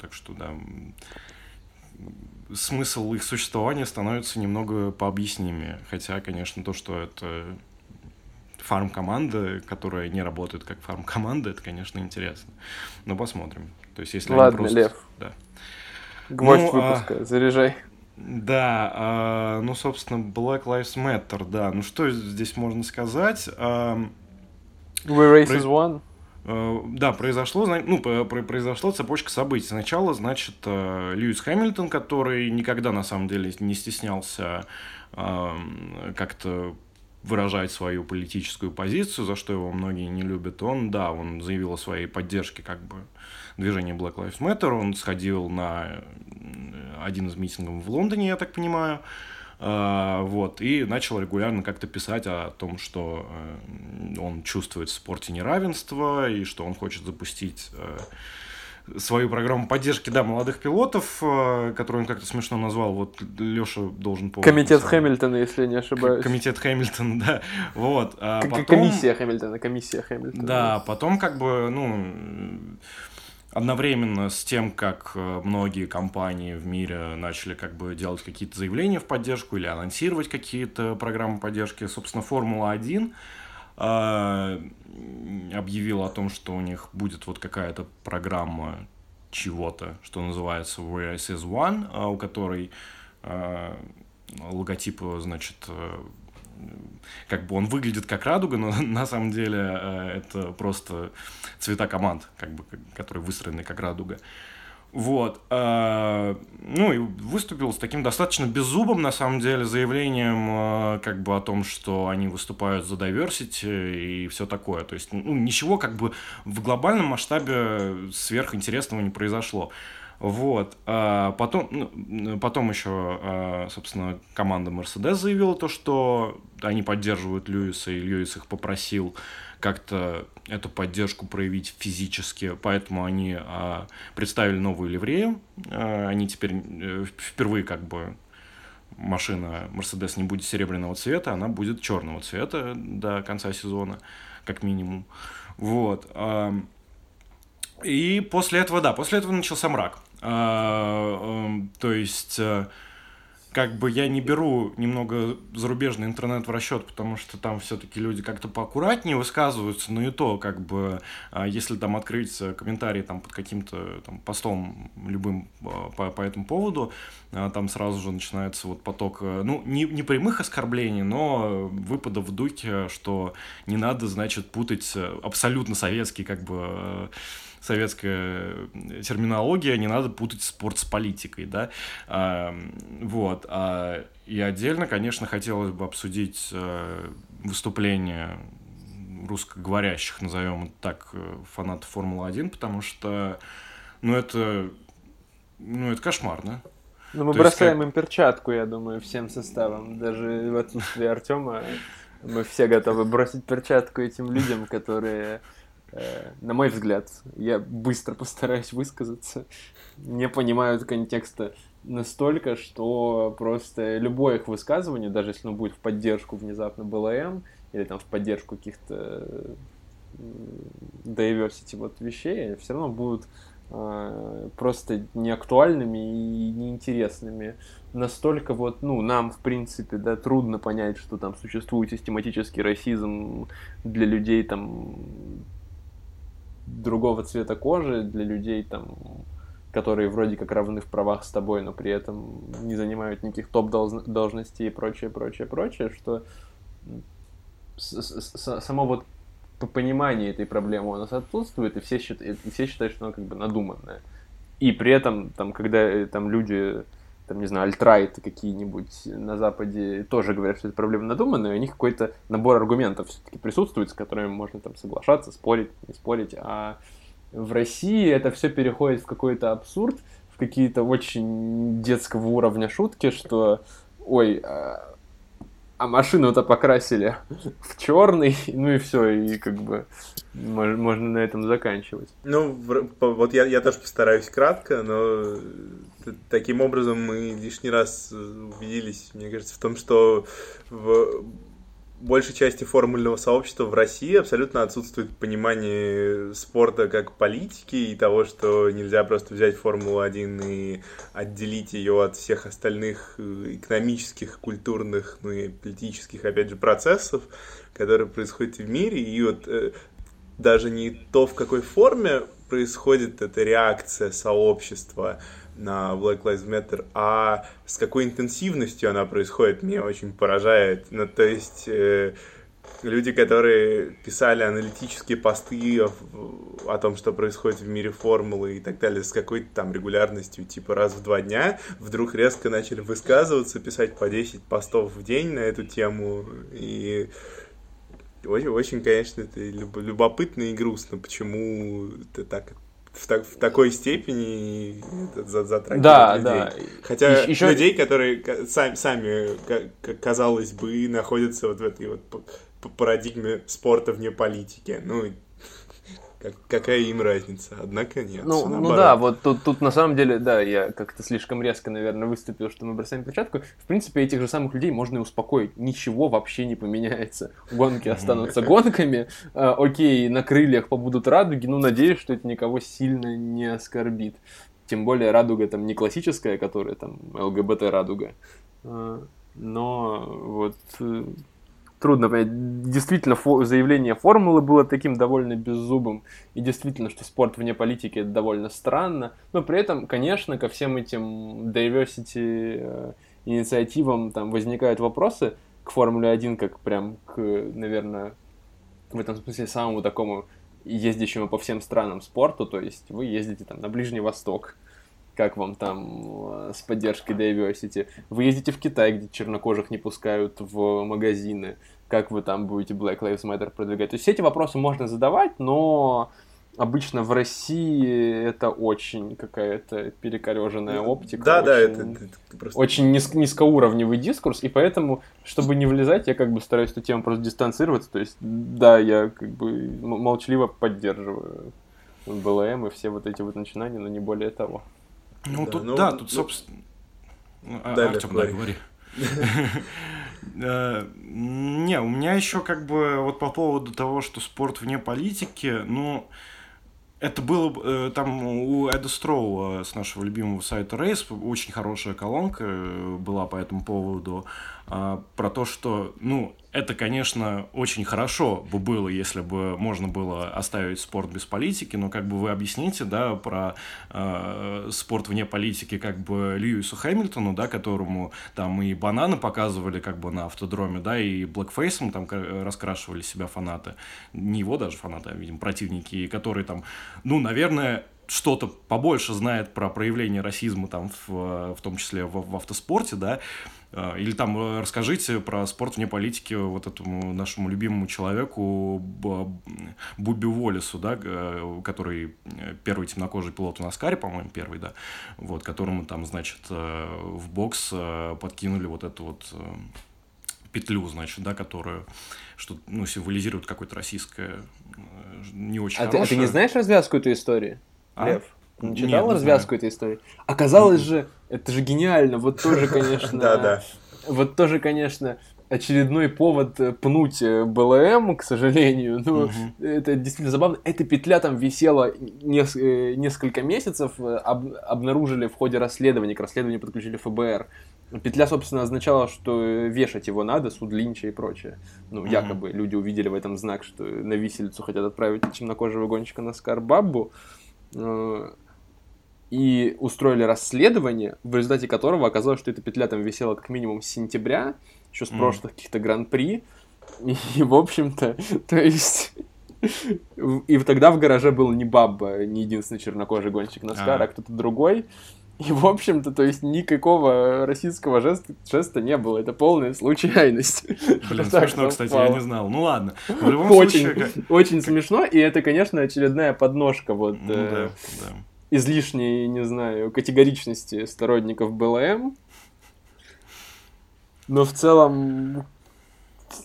так что, да, смысл их существования становится немного пообъяснимее. Хотя, конечно, то, что это фарм-команда, которая не работает как фарм-команда, это, конечно, интересно. Но посмотрим. То есть, если Ладно, просто... Лев. Да. Гвоздь ну, а, выпуска, а... заряжай. Да, а, ну, собственно, Black Lives Matter, да. Ну, что здесь можно сказать? А, We race is one. Э, да, произошло, ну, произошла цепочка событий. Сначала, значит, э, Льюис Хэмилтон, который никогда, на самом деле, не стеснялся эм, как-то выражать свою политическую позицию, за что его многие не любят, он, да, он заявил о своей поддержке как бы движения Black Lives Matter, он сходил на один из митингов в Лондоне, я так понимаю, вот, и начал регулярно как-то писать о том, что э, он чувствует в спорте неравенство, и что он хочет запустить э, свою программу поддержки, да, молодых пилотов, э, которую он как-то смешно назвал, вот Леша должен помнить. Комитет Хэмилтона, если не ошибаюсь. Комитет Хэмилтона, да, вот. А потом... Комиссия Хэмилтона, комиссия Хэмилтона. Да, потом как бы, ну, одновременно с тем, как э, многие компании в мире начали как бы делать какие-то заявления в поддержку или анонсировать какие-то программы поддержки, собственно, Формула-1 э, объявил о том, что у них будет вот какая-то программа чего-то, что называется is One, э, у которой логотип, значит, как бы он выглядит как радуга, но на самом деле э, это просто цвета команд, как бы, которые выстроены как радуга. Вот. Э, ну и выступил с таким достаточно беззубым, на самом деле, заявлением э, как бы о том, что они выступают за diversity и все такое. То есть, ну, ничего как бы в глобальном масштабе сверхинтересного не произошло. Вот. А потом, ну, потом еще, а, собственно, команда Mercedes заявила то, что они поддерживают Льюиса, и Льюис их попросил как-то эту поддержку проявить физически, поэтому они а, представили новую ливрею. Они теперь э, впервые как бы машина Mercedes не будет серебряного цвета, она будет черного цвета до конца сезона, как минимум. Вот. И после этого, да, после этого начался мрак. А, эм, то есть э, как бы я не беру немного зарубежный интернет в расчет, потому что там все-таки люди как-то поаккуратнее высказываются, но и то, как бы, а, если там открыть комментарий там под каким-то там постом любым а, по, по этому поводу, там сразу же начинается вот поток, э, ну, не, не прямых оскорблений, но выпадов в духе, что не надо, значит, путать э, абсолютно советский, как бы, советская терминология, не надо путать спорт с политикой, да, а, вот, а, и отдельно, конечно, хотелось бы обсудить а, выступление русскоговорящих, назовем так, э, фанатов Формулы-1, потому что, ну, это, ну, это кошмарно. Ну, мы То бросаем как... им перчатку, я думаю, всем составом. Даже в отсутствии Артема мы все готовы бросить перчатку этим людям, которые Э, на мой взгляд, я быстро постараюсь высказаться, не понимают контекста настолько, что просто любое их высказывание, даже если оно будет в поддержку внезапно БЛМ или там в поддержку каких-то diversity вот вещей, все равно будут э, просто неактуальными и неинтересными. Настолько вот, ну, нам, в принципе, да, трудно понять, что там существует систематический расизм для людей там другого цвета кожи для людей, там, которые вроде как равны в правах с тобой, но при этом не занимают никаких топ-должностей и прочее, прочее, прочее, что само вот понимание этой проблемы у нас отсутствует, и все считают, и все считают, что она как бы надуманная. И при этом, там, когда э, там люди там, не знаю, альтрайты какие-нибудь на Западе тоже говорят, что это проблема надуманная, у них какой-то набор аргументов все-таки присутствует, с которыми можно там соглашаться, спорить, не спорить. А в России это все переходит в какой-то абсурд, в какие-то очень детского уровня шутки, что, ой, а а машину-то покрасили в черный, ну и все, и как бы можно, можно на этом заканчивать. Ну, вот я, я тоже постараюсь кратко, но таким образом мы лишний раз убедились, мне кажется, в том, что в большей части формульного сообщества в России абсолютно отсутствует понимание спорта как политики и того, что нельзя просто взять Формулу-1 и отделить ее от всех остальных э, экономических, культурных, ну и политических, опять же, процессов, которые происходят в мире. И вот э, даже не то, в какой форме происходит эта реакция сообщества, на Black Lives Matter, а с какой интенсивностью она происходит, меня очень поражает. Ну, то есть э, люди, которые писали аналитические посты о, о том, что происходит в мире формулы и так далее, с какой-то там регулярностью, типа раз в два дня, вдруг резко начали высказываться, писать по 10 постов в день на эту тему, и очень, очень конечно, это любопытно и грустно, почему это так в, так, в такой степени затрагивает да, людей. Да. Хотя еще... людей, которые сами, сами, казалось бы, находятся вот в этой вот парадигме спорта вне политики. Ну, как, какая им разница? Однако нет. Ну, ну да, вот тут, тут на самом деле, да, я как-то слишком резко, наверное, выступил, что мы бросаем перчатку. В принципе, этих же самых людей можно и успокоить. Ничего вообще не поменяется. Гонки останутся гонками. А, окей, на крыльях побудут радуги. Ну, надеюсь, что это никого сильно не оскорбит. Тем более радуга там не классическая, которая там ЛГБТ радуга. А, но вот э, трудно понять. Действительно, фо- заявление формулы было таким довольно беззубым, и действительно, что спорт вне политики это довольно странно, но при этом, конечно, ко всем этим diversity э, инициативам там возникают вопросы к Формуле 1, как прям к, наверное, в этом смысле самому такому ездящему по всем странам спорту, то есть вы ездите там на Ближний Восток, как вам там э, с поддержкой diversity. Вы ездите в Китай, где чернокожих не пускают в магазины. Как вы там будете Black Lives Matter продвигать? То есть все эти вопросы можно задавать, но обычно в России это очень какая-то перекореженная оптика. Да, очень, да, это, это, это просто... Очень низ, низкоуровневый дискурс, и поэтому, чтобы не влезать, я как бы стараюсь эту тему просто дистанцироваться. То есть, да, я как бы молчаливо поддерживаю БЛМ и все вот эти вот начинания, но не более того. Ну, да, тут, ну, да, тут, ну, собственно... А, да, Артем, да, говори. Э, не, у меня еще как бы вот по поводу того, что спорт вне политики, ну, это было э, там у Эда Строу с нашего любимого сайта Рейс очень хорошая колонка э, была по этому поводу а, про то, что, ну, это, конечно, очень хорошо бы было, если бы можно было оставить спорт без политики, но как бы вы объясните, да, про э, спорт вне политики как бы Льюису Хэмилтону, да, которому там и бананы показывали как бы на автодроме, да, и блэкфейсом там раскрашивали себя фанаты, не его даже фанаты, а, видимо, противники, которые там, ну, наверное, что-то побольше знает про проявление расизма там в, в том числе в, в автоспорте, да, а, или там э, расскажите про спорт вне политики вот этому нашему любимому человеку Буби Уоллесу, да, который э, первый темнокожий пилот у Наскаре, по-моему, первый, да, вот, которому там, значит, э, в бокс подкинули вот эту вот петлю, значит, да, которую что, ну, символизирует какое-то российское не очень а хорошее. Ты, а ты не знаешь развязку этой истории, а? Лев? Не читал Нет, развязку этой истории? Оказалось же, это же гениально. Вот тоже, конечно... Да, да. Вот тоже, конечно, очередной повод э, пнуть э, БЛМ, к сожалению. Ну, угу. это действительно забавно. Эта петля там висела нес- э, несколько месяцев, об- обнаружили в ходе расследования, к расследованию подключили ФБР. Петля, собственно, означала, что вешать его надо, суд Линча и прочее. Ну, угу. якобы люди увидели в этом знак, что на виселицу хотят отправить темнокожего гонщика на Скарбаббу и устроили расследование, в результате которого оказалось, что эта петля там висела как минимум с сентября, еще с mm. прошлых каких-то гран-при. И, и, в общем-то, то есть... И тогда в гараже был не Бабба, не единственный чернокожий гонщик Наскара, а, а кто-то другой. И, в общем-то, то есть никакого российского жеста, жеста не было. Это полная случайность. Блин, смешно, кстати, я не знал. Ну ладно. В любом очень, случае... Очень смешно, и это, конечно, очередная подножка вот... Ну, э, да, да излишней, не знаю, категоричности сторонников БЛМ. Но в целом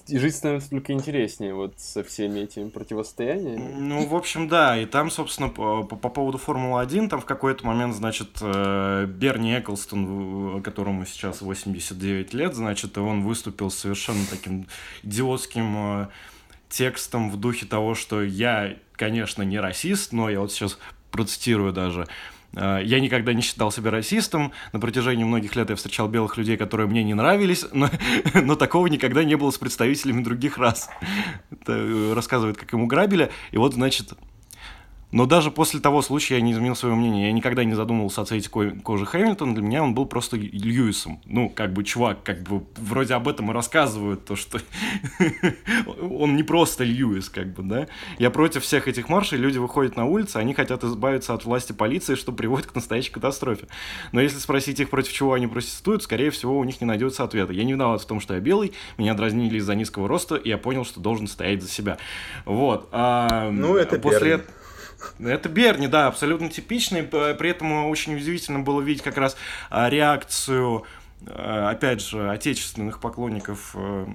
и жить становится только интереснее вот со всеми этими противостояниями. Ну, в общем, да. И там, собственно, по, по, поводу Формулы-1, там в какой-то момент, значит, э, Берни Эклстон, которому сейчас 89 лет, значит, он выступил совершенно таким идиотским э, текстом в духе того, что я, конечно, не расист, но я вот сейчас процитирую даже. «Э, я никогда не считал себя расистом. На протяжении многих лет я встречал белых людей, которые мне не нравились, но, но такого никогда не было с представителями других рас. Это э, рассказывает, как ему грабили. И вот, значит, но даже после того случая я не изменил свое мнение. Я никогда не задумывался о цвете кожи Хэмилтона. Для меня он был просто Льюисом. Ну, как бы, чувак, как бы, вроде об этом и рассказывают, то, что он не просто Льюис, как бы, да. Я против всех этих маршей, люди выходят на улицы, они хотят избавиться от власти полиции, что приводит к настоящей катастрофе. Но если спросить их, против чего они протестуют, скорее всего, у них не найдется ответа. Я не виноват в том, что я белый, меня дразнили из-за низкого роста, и я понял, что должен стоять за себя. Вот. А, ну, это после... Берни. Это Берни, да, абсолютно типичный. При этом очень удивительно было видеть как раз а, реакцию опять же, отечественных поклонников э,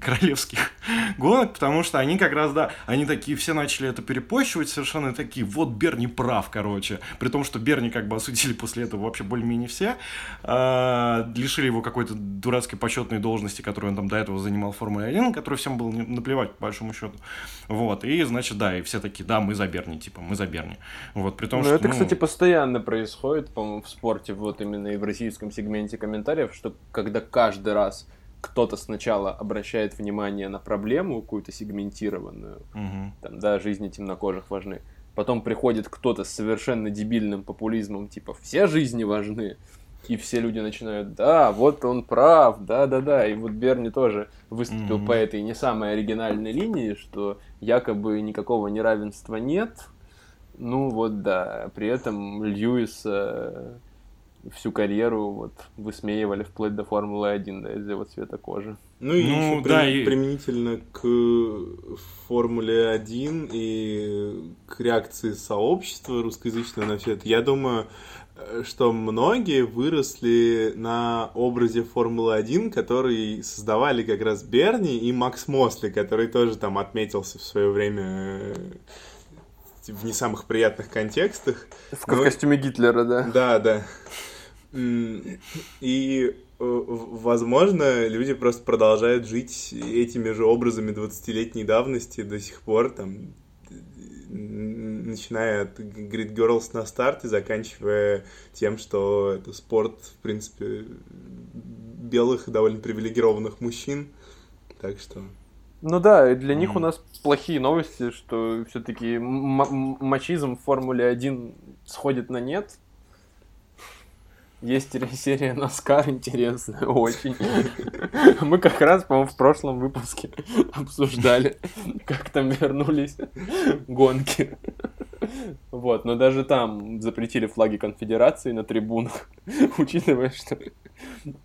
королевских гонок, потому что они как раз, да, они такие, все начали это перепощивать, совершенно такие, вот Берни прав, короче, при том, что Берни как бы осудили после этого вообще более-менее все, э, лишили его какой-то дурацкой почетной должности, которую он там до этого занимал в Формуле 1, который всем было наплевать, по большому счету, вот, и, значит, да, и все такие, да, мы за Берни, типа, мы за Берни, вот, при том, Но что, это, ну... кстати, постоянно происходит, по-моему, в спорте, вот именно и в российском сегменте комментариев, что когда каждый раз кто-то сначала обращает внимание на проблему какую-то сегментированную, Мгм. там, да, жизни темнокожих важны. Потом приходит кто-то с совершенно дебильным популизмом, типа, все жизни важны. И все люди начинают, да, вот он прав, да-да-да. И вот Берни тоже выступил Мгм. по этой не самой оригинальной линии, что якобы никакого неравенства нет. Ну вот да, при этом Льюис всю карьеру вот высмеивали вплоть до Формулы-1, да, из-за его цвета кожи. Ну и Ну, еще да, при- и- применительно к Формуле 1 и к реакции сообщества русскоязычного на все это, я думаю, э, что многие выросли на образе Формулы 1, который создавали как раз Берни и Макс Мосли, который тоже там отметился в свое время э, в не самых приятных контекстах. В, Ну, костюме Гитлера, да. Да, да. И, э, возможно, люди просто продолжают жить этими же образами 20-летней давности до сих пор, там, начиная от Grid Girls на старт и заканчивая тем, что это спорт, в принципе, белых и довольно привилегированных мужчин. Так что... Ну да, для них Мгм. у нас плохие новости, что все-таки мачизм в Формуле 1 сходит на нет. Есть серия Наскар интересная очень. Мы как раз, по-моему, в прошлом выпуске обсуждали, как там вернулись гонки. Вот, но даже там запретили флаги конфедерации на трибунах, учитывая, что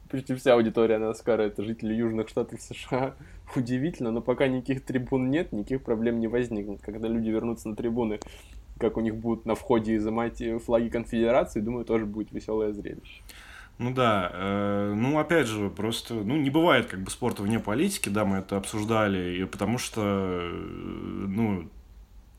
почти вся аудитория Наскара это жители южных штатов США. Удивительно, но пока никаких трибун нет, никаких проблем не возникнет. Когда люди вернутся на трибуны, как у них будут на входе изымать э, флаги конфедерации, думаю, тоже будет веселое зрелище. Ну да, э, ну опять же, просто, ну не бывает как бы спорта вне политики, да, мы это обсуждали, и потому что, э, ну,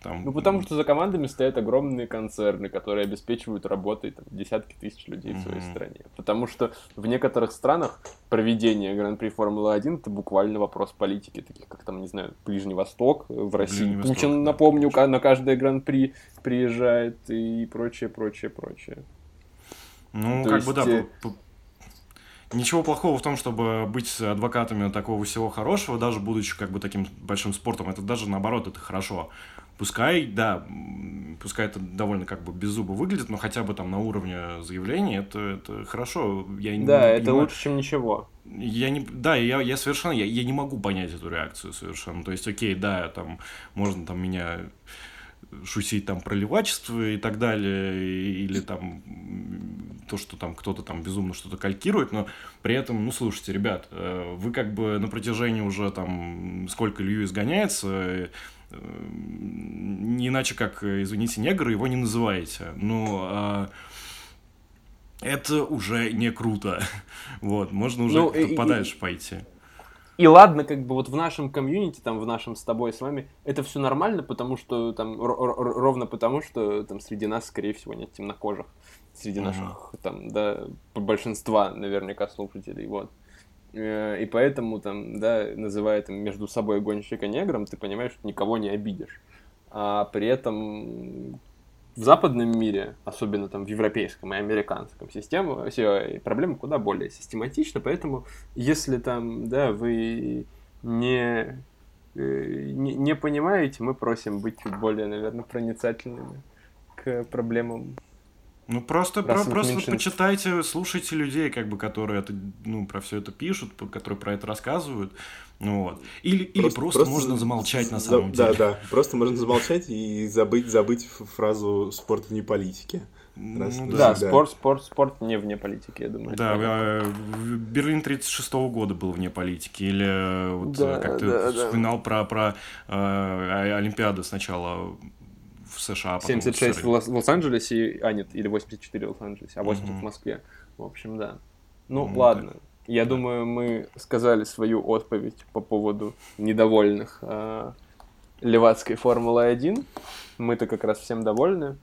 там... Ну, потому что за командами стоят огромные концерны, которые обеспечивают работой там, десятки тысяч людей в своей стране. Потому что в некоторых странах проведение Гран-при Формулы-1 это буквально вопрос политики, таких как там, не знаю, Ближний Восток, э, в России. Ближний Восток, Путин, да, напомню, ка- на каждое Гран-при приезжает и прочее, прочее, прочее. Ну, То как бы да, есть, э, ничего плохого в том, чтобы быть адвокатами такого всего хорошего, даже будучи как бы таким большим спортом, это даже наоборот, это хорошо. Пускай, да, пускай это довольно как бы беззубо выглядит, но хотя бы там на уровне заявления это, это хорошо. Я не Да, это понимаю- лучше, чем ничего. Я не, да, я, я совершенно, я, я не могу понять эту реакцию совершенно. То есть, окей, да, там можно там меня шутить там про левачество и так далее, или там то, что там кто-то там безумно что-то калькирует, но при этом, ну, слушайте, ребят, э, вы как бы на протяжении уже там сколько Льюис гоняется, не иначе как, э, извините, негры, его не называете. Ну, а, это уже не круто. Вот, можно уже Ну, и- и- подальше пойти. И ладно, как бы вот в нашем комьюнити, там, в нашем с тобой, с вами, это все нормально, потому что там, ро- ро- ровно потому, что там среди нас, скорее всего, нет темнокожих. Среди наших, там, да, большинства, наверняка, слушателей, вот. Э, И поэтому, там, да, называя там между собой гонщика негром, ты понимаешь, что никого не обидишь. А при этом в западном мире, особенно там в европейском и американском системе, все проблема куда более систематична, поэтому если там, да, вы не, э, не, не понимаете, мы просим быть более, наверное, проницательными к проблемам. Ну, просто, про- просто меньшинств. почитайте, слушайте людей, как бы, которые это, ну, про все это пишут, по- которые про это рассказывают. Ну, вот. Или, или просто, можно замолчать на за- самом да, деле. Да, просто можно замолчать и забыть, забыть фразу «спорт вне политики». Раз- Ну, Да, да. спорт, спорт, спорт не вне политики, я думаю. Да, э, Берлин 36 года был вне политики. Или э, вот, Да, э, как ты да, да. вспоминал про, про э, Олимпиады сначала США, а потом в 76 в. Лос- в Лос-Анджелесе, а нет, или 84 в Лос-Анджелесе, а 80 Мгм. в Москве. В общем, да. Ну, Ну, ладно. Я думаю, мы сказали свою отповедь по поводу недовольных э, левацкой Формулы-1. Мы-то как раз всем довольны.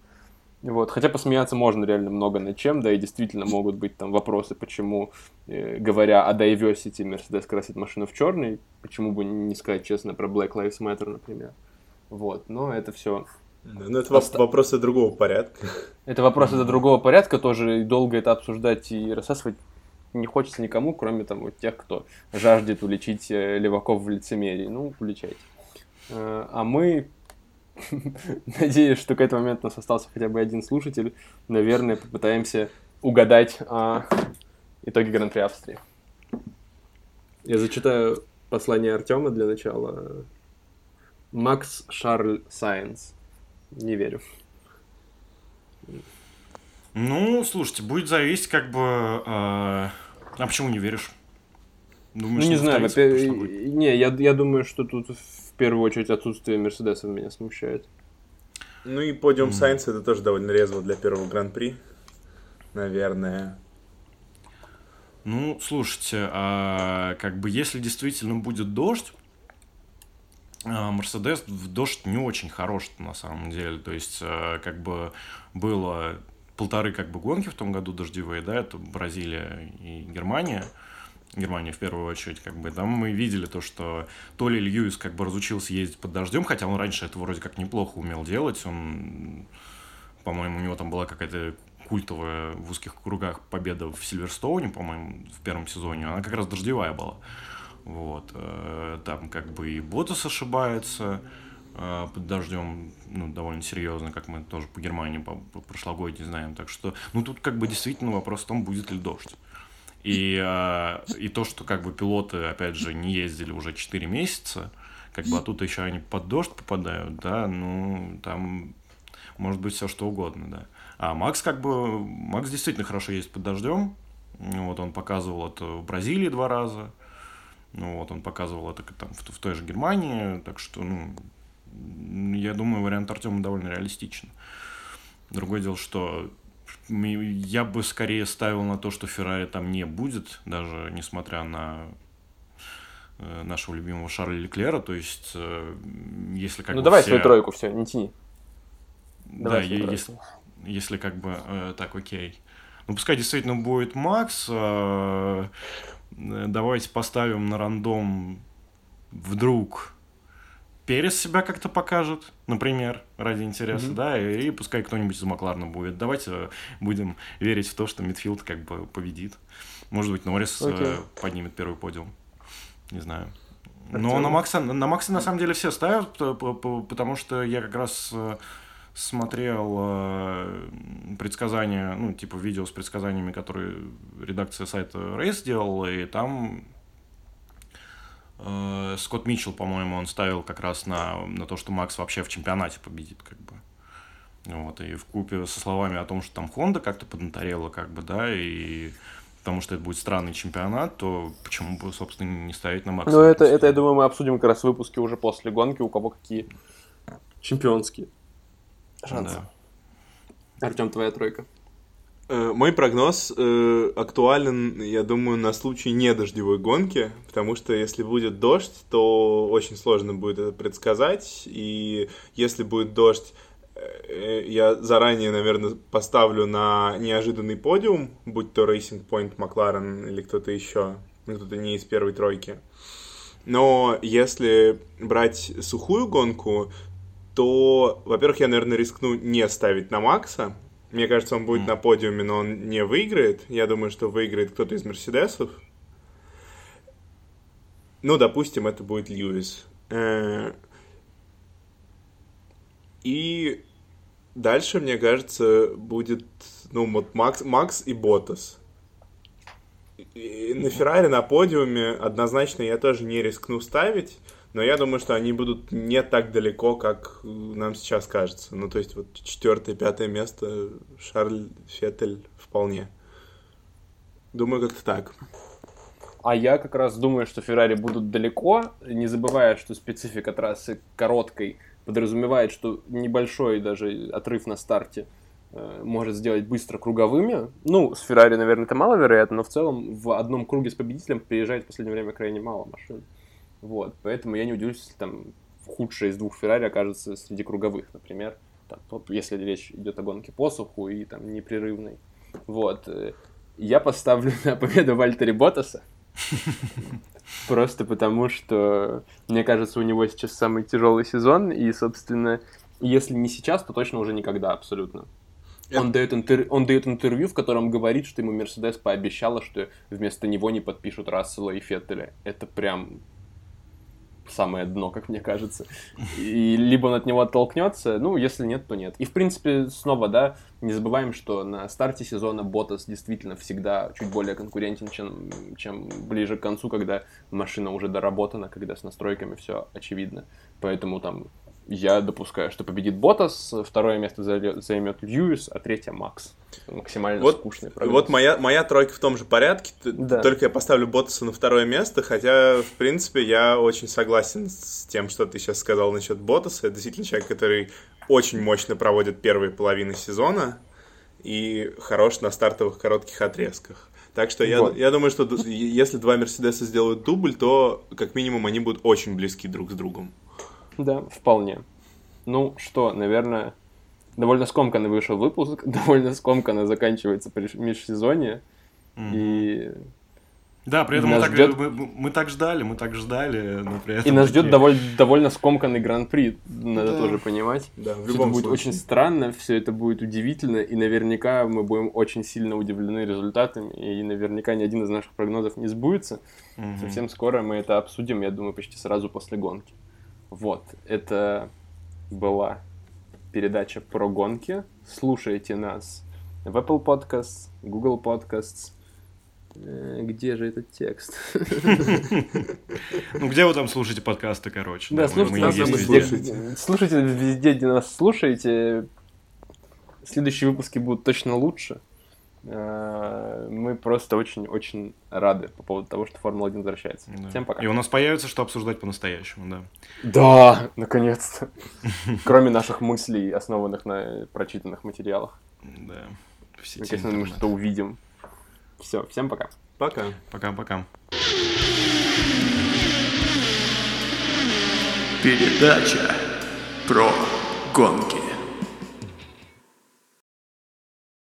Вот. Хотя посмеяться можно реально много над чем, да, и действительно могут быть там вопросы, почему, э, говоря о diversity, Мерседес красит машину в черный, почему бы не сказать честно про Black Lives Matter, например. Вот, но это все Но это Оста- вопросы другого порядка. Это вопросы до другого порядка, тоже и долго это обсуждать и рассасывать не хочется никому, кроме там вот тех, кто жаждет уличить э, леваков в лицемерии. Ну, уличайте. Э, а мы, надеюсь, что к этому моменту у нас остался хотя бы один слушатель, наверное, попытаемся угадать а, итоги Гран-при Австрии. Я зачитаю послание Артема для начала. Макс Шарль Сайенс. Не верю. Ну, слушайте, будет зависеть как бы... Э, а почему не веришь? Думаешь, ну, не знаю, во-первых... Не, я, я думаю, что тут в первую очередь отсутствие Мерседеса меня смущает. Ну и подиум mm. Сайенса это тоже довольно резво для первого гран-при. Наверное. Ну, слушайте, а, как бы если действительно будет дождь, Мерседес в дождь не очень хорош на самом деле. То есть, а, как бы было полторы как бы гонки в том году дождевые, да, это Бразилия и Германия. Германия в первую очередь, как бы, там мы видели то, что то ли Льюис как бы разучился ездить под дождем, хотя он раньше это вроде как неплохо умел делать, он, по-моему, у него там была какая-то культовая в узких кругах победа в Сильверстоуне, по-моему, в первом сезоне, она как раз дождевая была. Вот. Э, там как бы и Ботас ошибается э, под дождем, ну, довольно серьезно, как мы тоже по Германии по, по прошлогодней знаем. Так что, ну, тут как бы действительно вопрос в том, будет ли дождь. И, э, и то, что как бы пилоты, опять же, не ездили уже 4 месяца, как бы, а тут еще они под дождь попадают, да, ну, там может быть все что угодно, да. А Макс как бы, Макс действительно хорошо ездит под дождем, вот он показывал это в Бразилии два раза, ну, вот, он показывал это там в, в той же Германии, так что, ну, я думаю, вариант Артема довольно реалистичен. Другое дело, что я бы скорее ставил на то, что Феррари там не будет, даже несмотря на э, нашего любимого Шарля Леклера, то есть, э, если как ну, бы давай все... свою тройку, все, не тяни. Давай да, если, если как бы э, так, окей. Ну, пускай действительно будет Макс, Э, давайте поставим на рандом вдруг Перес себя как-то покажет, например, ради интереса, mm-hmm. да, и, и пускай кто-нибудь из Макларна будет. Давайте будем верить в то, что Мидфилд как бы победит. Может быть, Норрис okay. э, поднимет первый подиум. Не знаю. Но на Макса, на Макса на самом деле все ставят, потому что я как раз э, смотрел э, предсказания, ну, типа видео с предсказаниями, которые редакция сайта Race сделала, и там э, Скотт Митчелл, по-моему, он ставил как раз на, на то, что Макс вообще в чемпионате победит, как бы. Вот, и в купе со словами о том, что там Хонда как-то поднаторела, как бы, да, и потому что это будет странный чемпионат, то почему бы, собственно, не ставить на Макса? Ну, это, это, я думаю, мы обсудим как раз в выпуске уже после гонки, у кого какие чемпионские шансы. Да. Артем, твоя тройка. Э, мой прогноз э, актуален, я думаю, на случай недождевой гонки, потому что если будет дождь, то очень сложно будет это предсказать, и если будет дождь, э, я заранее, наверное, поставлю на неожиданный подиум, будь то Racing Point, Макларен или кто-то еще, ну, кто-то не из первой тройки. Но если брать сухую гонку, то, во-первых, я, наверное, рискну не ставить на Макса. Мне кажется, он будет mm. на подиуме, но он не выиграет. Я думаю, что выиграет кто-то из Мерседесов. Ну, допустим, это будет Льюис. Э, и дальше, мне кажется, будет, ну, вот Макс, Макс и Ботас. И на Феррари на подиуме однозначно я тоже не рискну ставить но я думаю, что они будут не так далеко, как нам сейчас кажется. Ну, то есть вот четвертое, пятое место Шарль Феттель вполне. Думаю, как-то так. А я как раз думаю, что Феррари будут далеко, не забывая, что специфика трассы короткой подразумевает, что небольшой даже отрыв на старте э, может сделать быстро круговыми. Ну, с Феррари, наверное, это маловероятно, но в целом в одном круге с победителем приезжает в последнее время крайне мало машин. Вот, поэтому я не удивлюсь, если там худшая из двух Феррари окажется среди круговых, например, там, если речь идет о гонке по суху и там непрерывной. Вот. Э, я поставлю на победу Вальтери Ботаса. Просто потому, что, мне кажется, у него сейчас самый тяжелый сезон, и, собственно, если не сейчас, то точно уже никогда абсолютно. Он дает, интер... он дает интервью, в котором говорит, что ему Мерседес пообещала, что вместо него не подпишут Рассела и Феттеля. Это прям самое дно, как мне кажется. И либо он от него оттолкнется, ну, если нет, то нет. И, в принципе, снова, да, не забываем, что на старте сезона Ботас действительно всегда чуть более конкурентен, чем, чем ближе к концу, когда машина уже доработана, когда с настройками все очевидно. Поэтому там я допускаю, что победит Ботас, второе место займет Льюис, а третье Макс. Максимально вот, скучный прогноз. Вот моя, моя тройка в том же порядке, Да. только я поставлю Ботаса на второе место, хотя, в принципе, я очень согласен с тем, что ты сейчас сказал насчет Ботаса. Это действительно человек, который очень мощно проводит первые половины сезона и хорош на стартовых коротких отрезках. Так что я, Вот. я думаю, что если два Мерседеса сделают дубль, то как минимум они будут очень близки друг с другом. Да, вполне. Ну что, наверное, довольно скомканно вышел выпуск, довольно скомканно заканчивается межсезонье. И, Да, при этом Нас мы, так, ждет- мы, мы так ждали, мы так ждали, но при этом... и нас ждет довольно, довольно скомканный гран-при, надо Да. тоже понимать. Да, в Все это любом будет случае. очень странно, все это будет удивительно, и наверняка мы будем очень сильно удивлены результатами, и наверняка ни один из наших прогнозов не сбудется. Мгм. Совсем скоро мы это обсудим, я думаю, почти сразу после гонки. Вот, это была передача про гонки. Слушайте нас в Apple Podcasts, Google Podcasts. Э, Где же этот текст? Ну, где вы там слушаете подкасты, короче? Да, слушайте нас везде. Слушайте везде, где нас слушаете. Следующие выпуски будут точно лучше. Э, Мы просто очень-очень рады по поводу того, что Формула-1 возвращается. Да. Всем пока. И у нас появится, что обсуждать по-настоящему, да. Да, наконец-то. Кроме наших мыслей, основанных на прочитанных материалах. Да. Сети Естественно, мы что-то увидим. Все, всем пока. Пока. Пока-пока. Передача про гонки.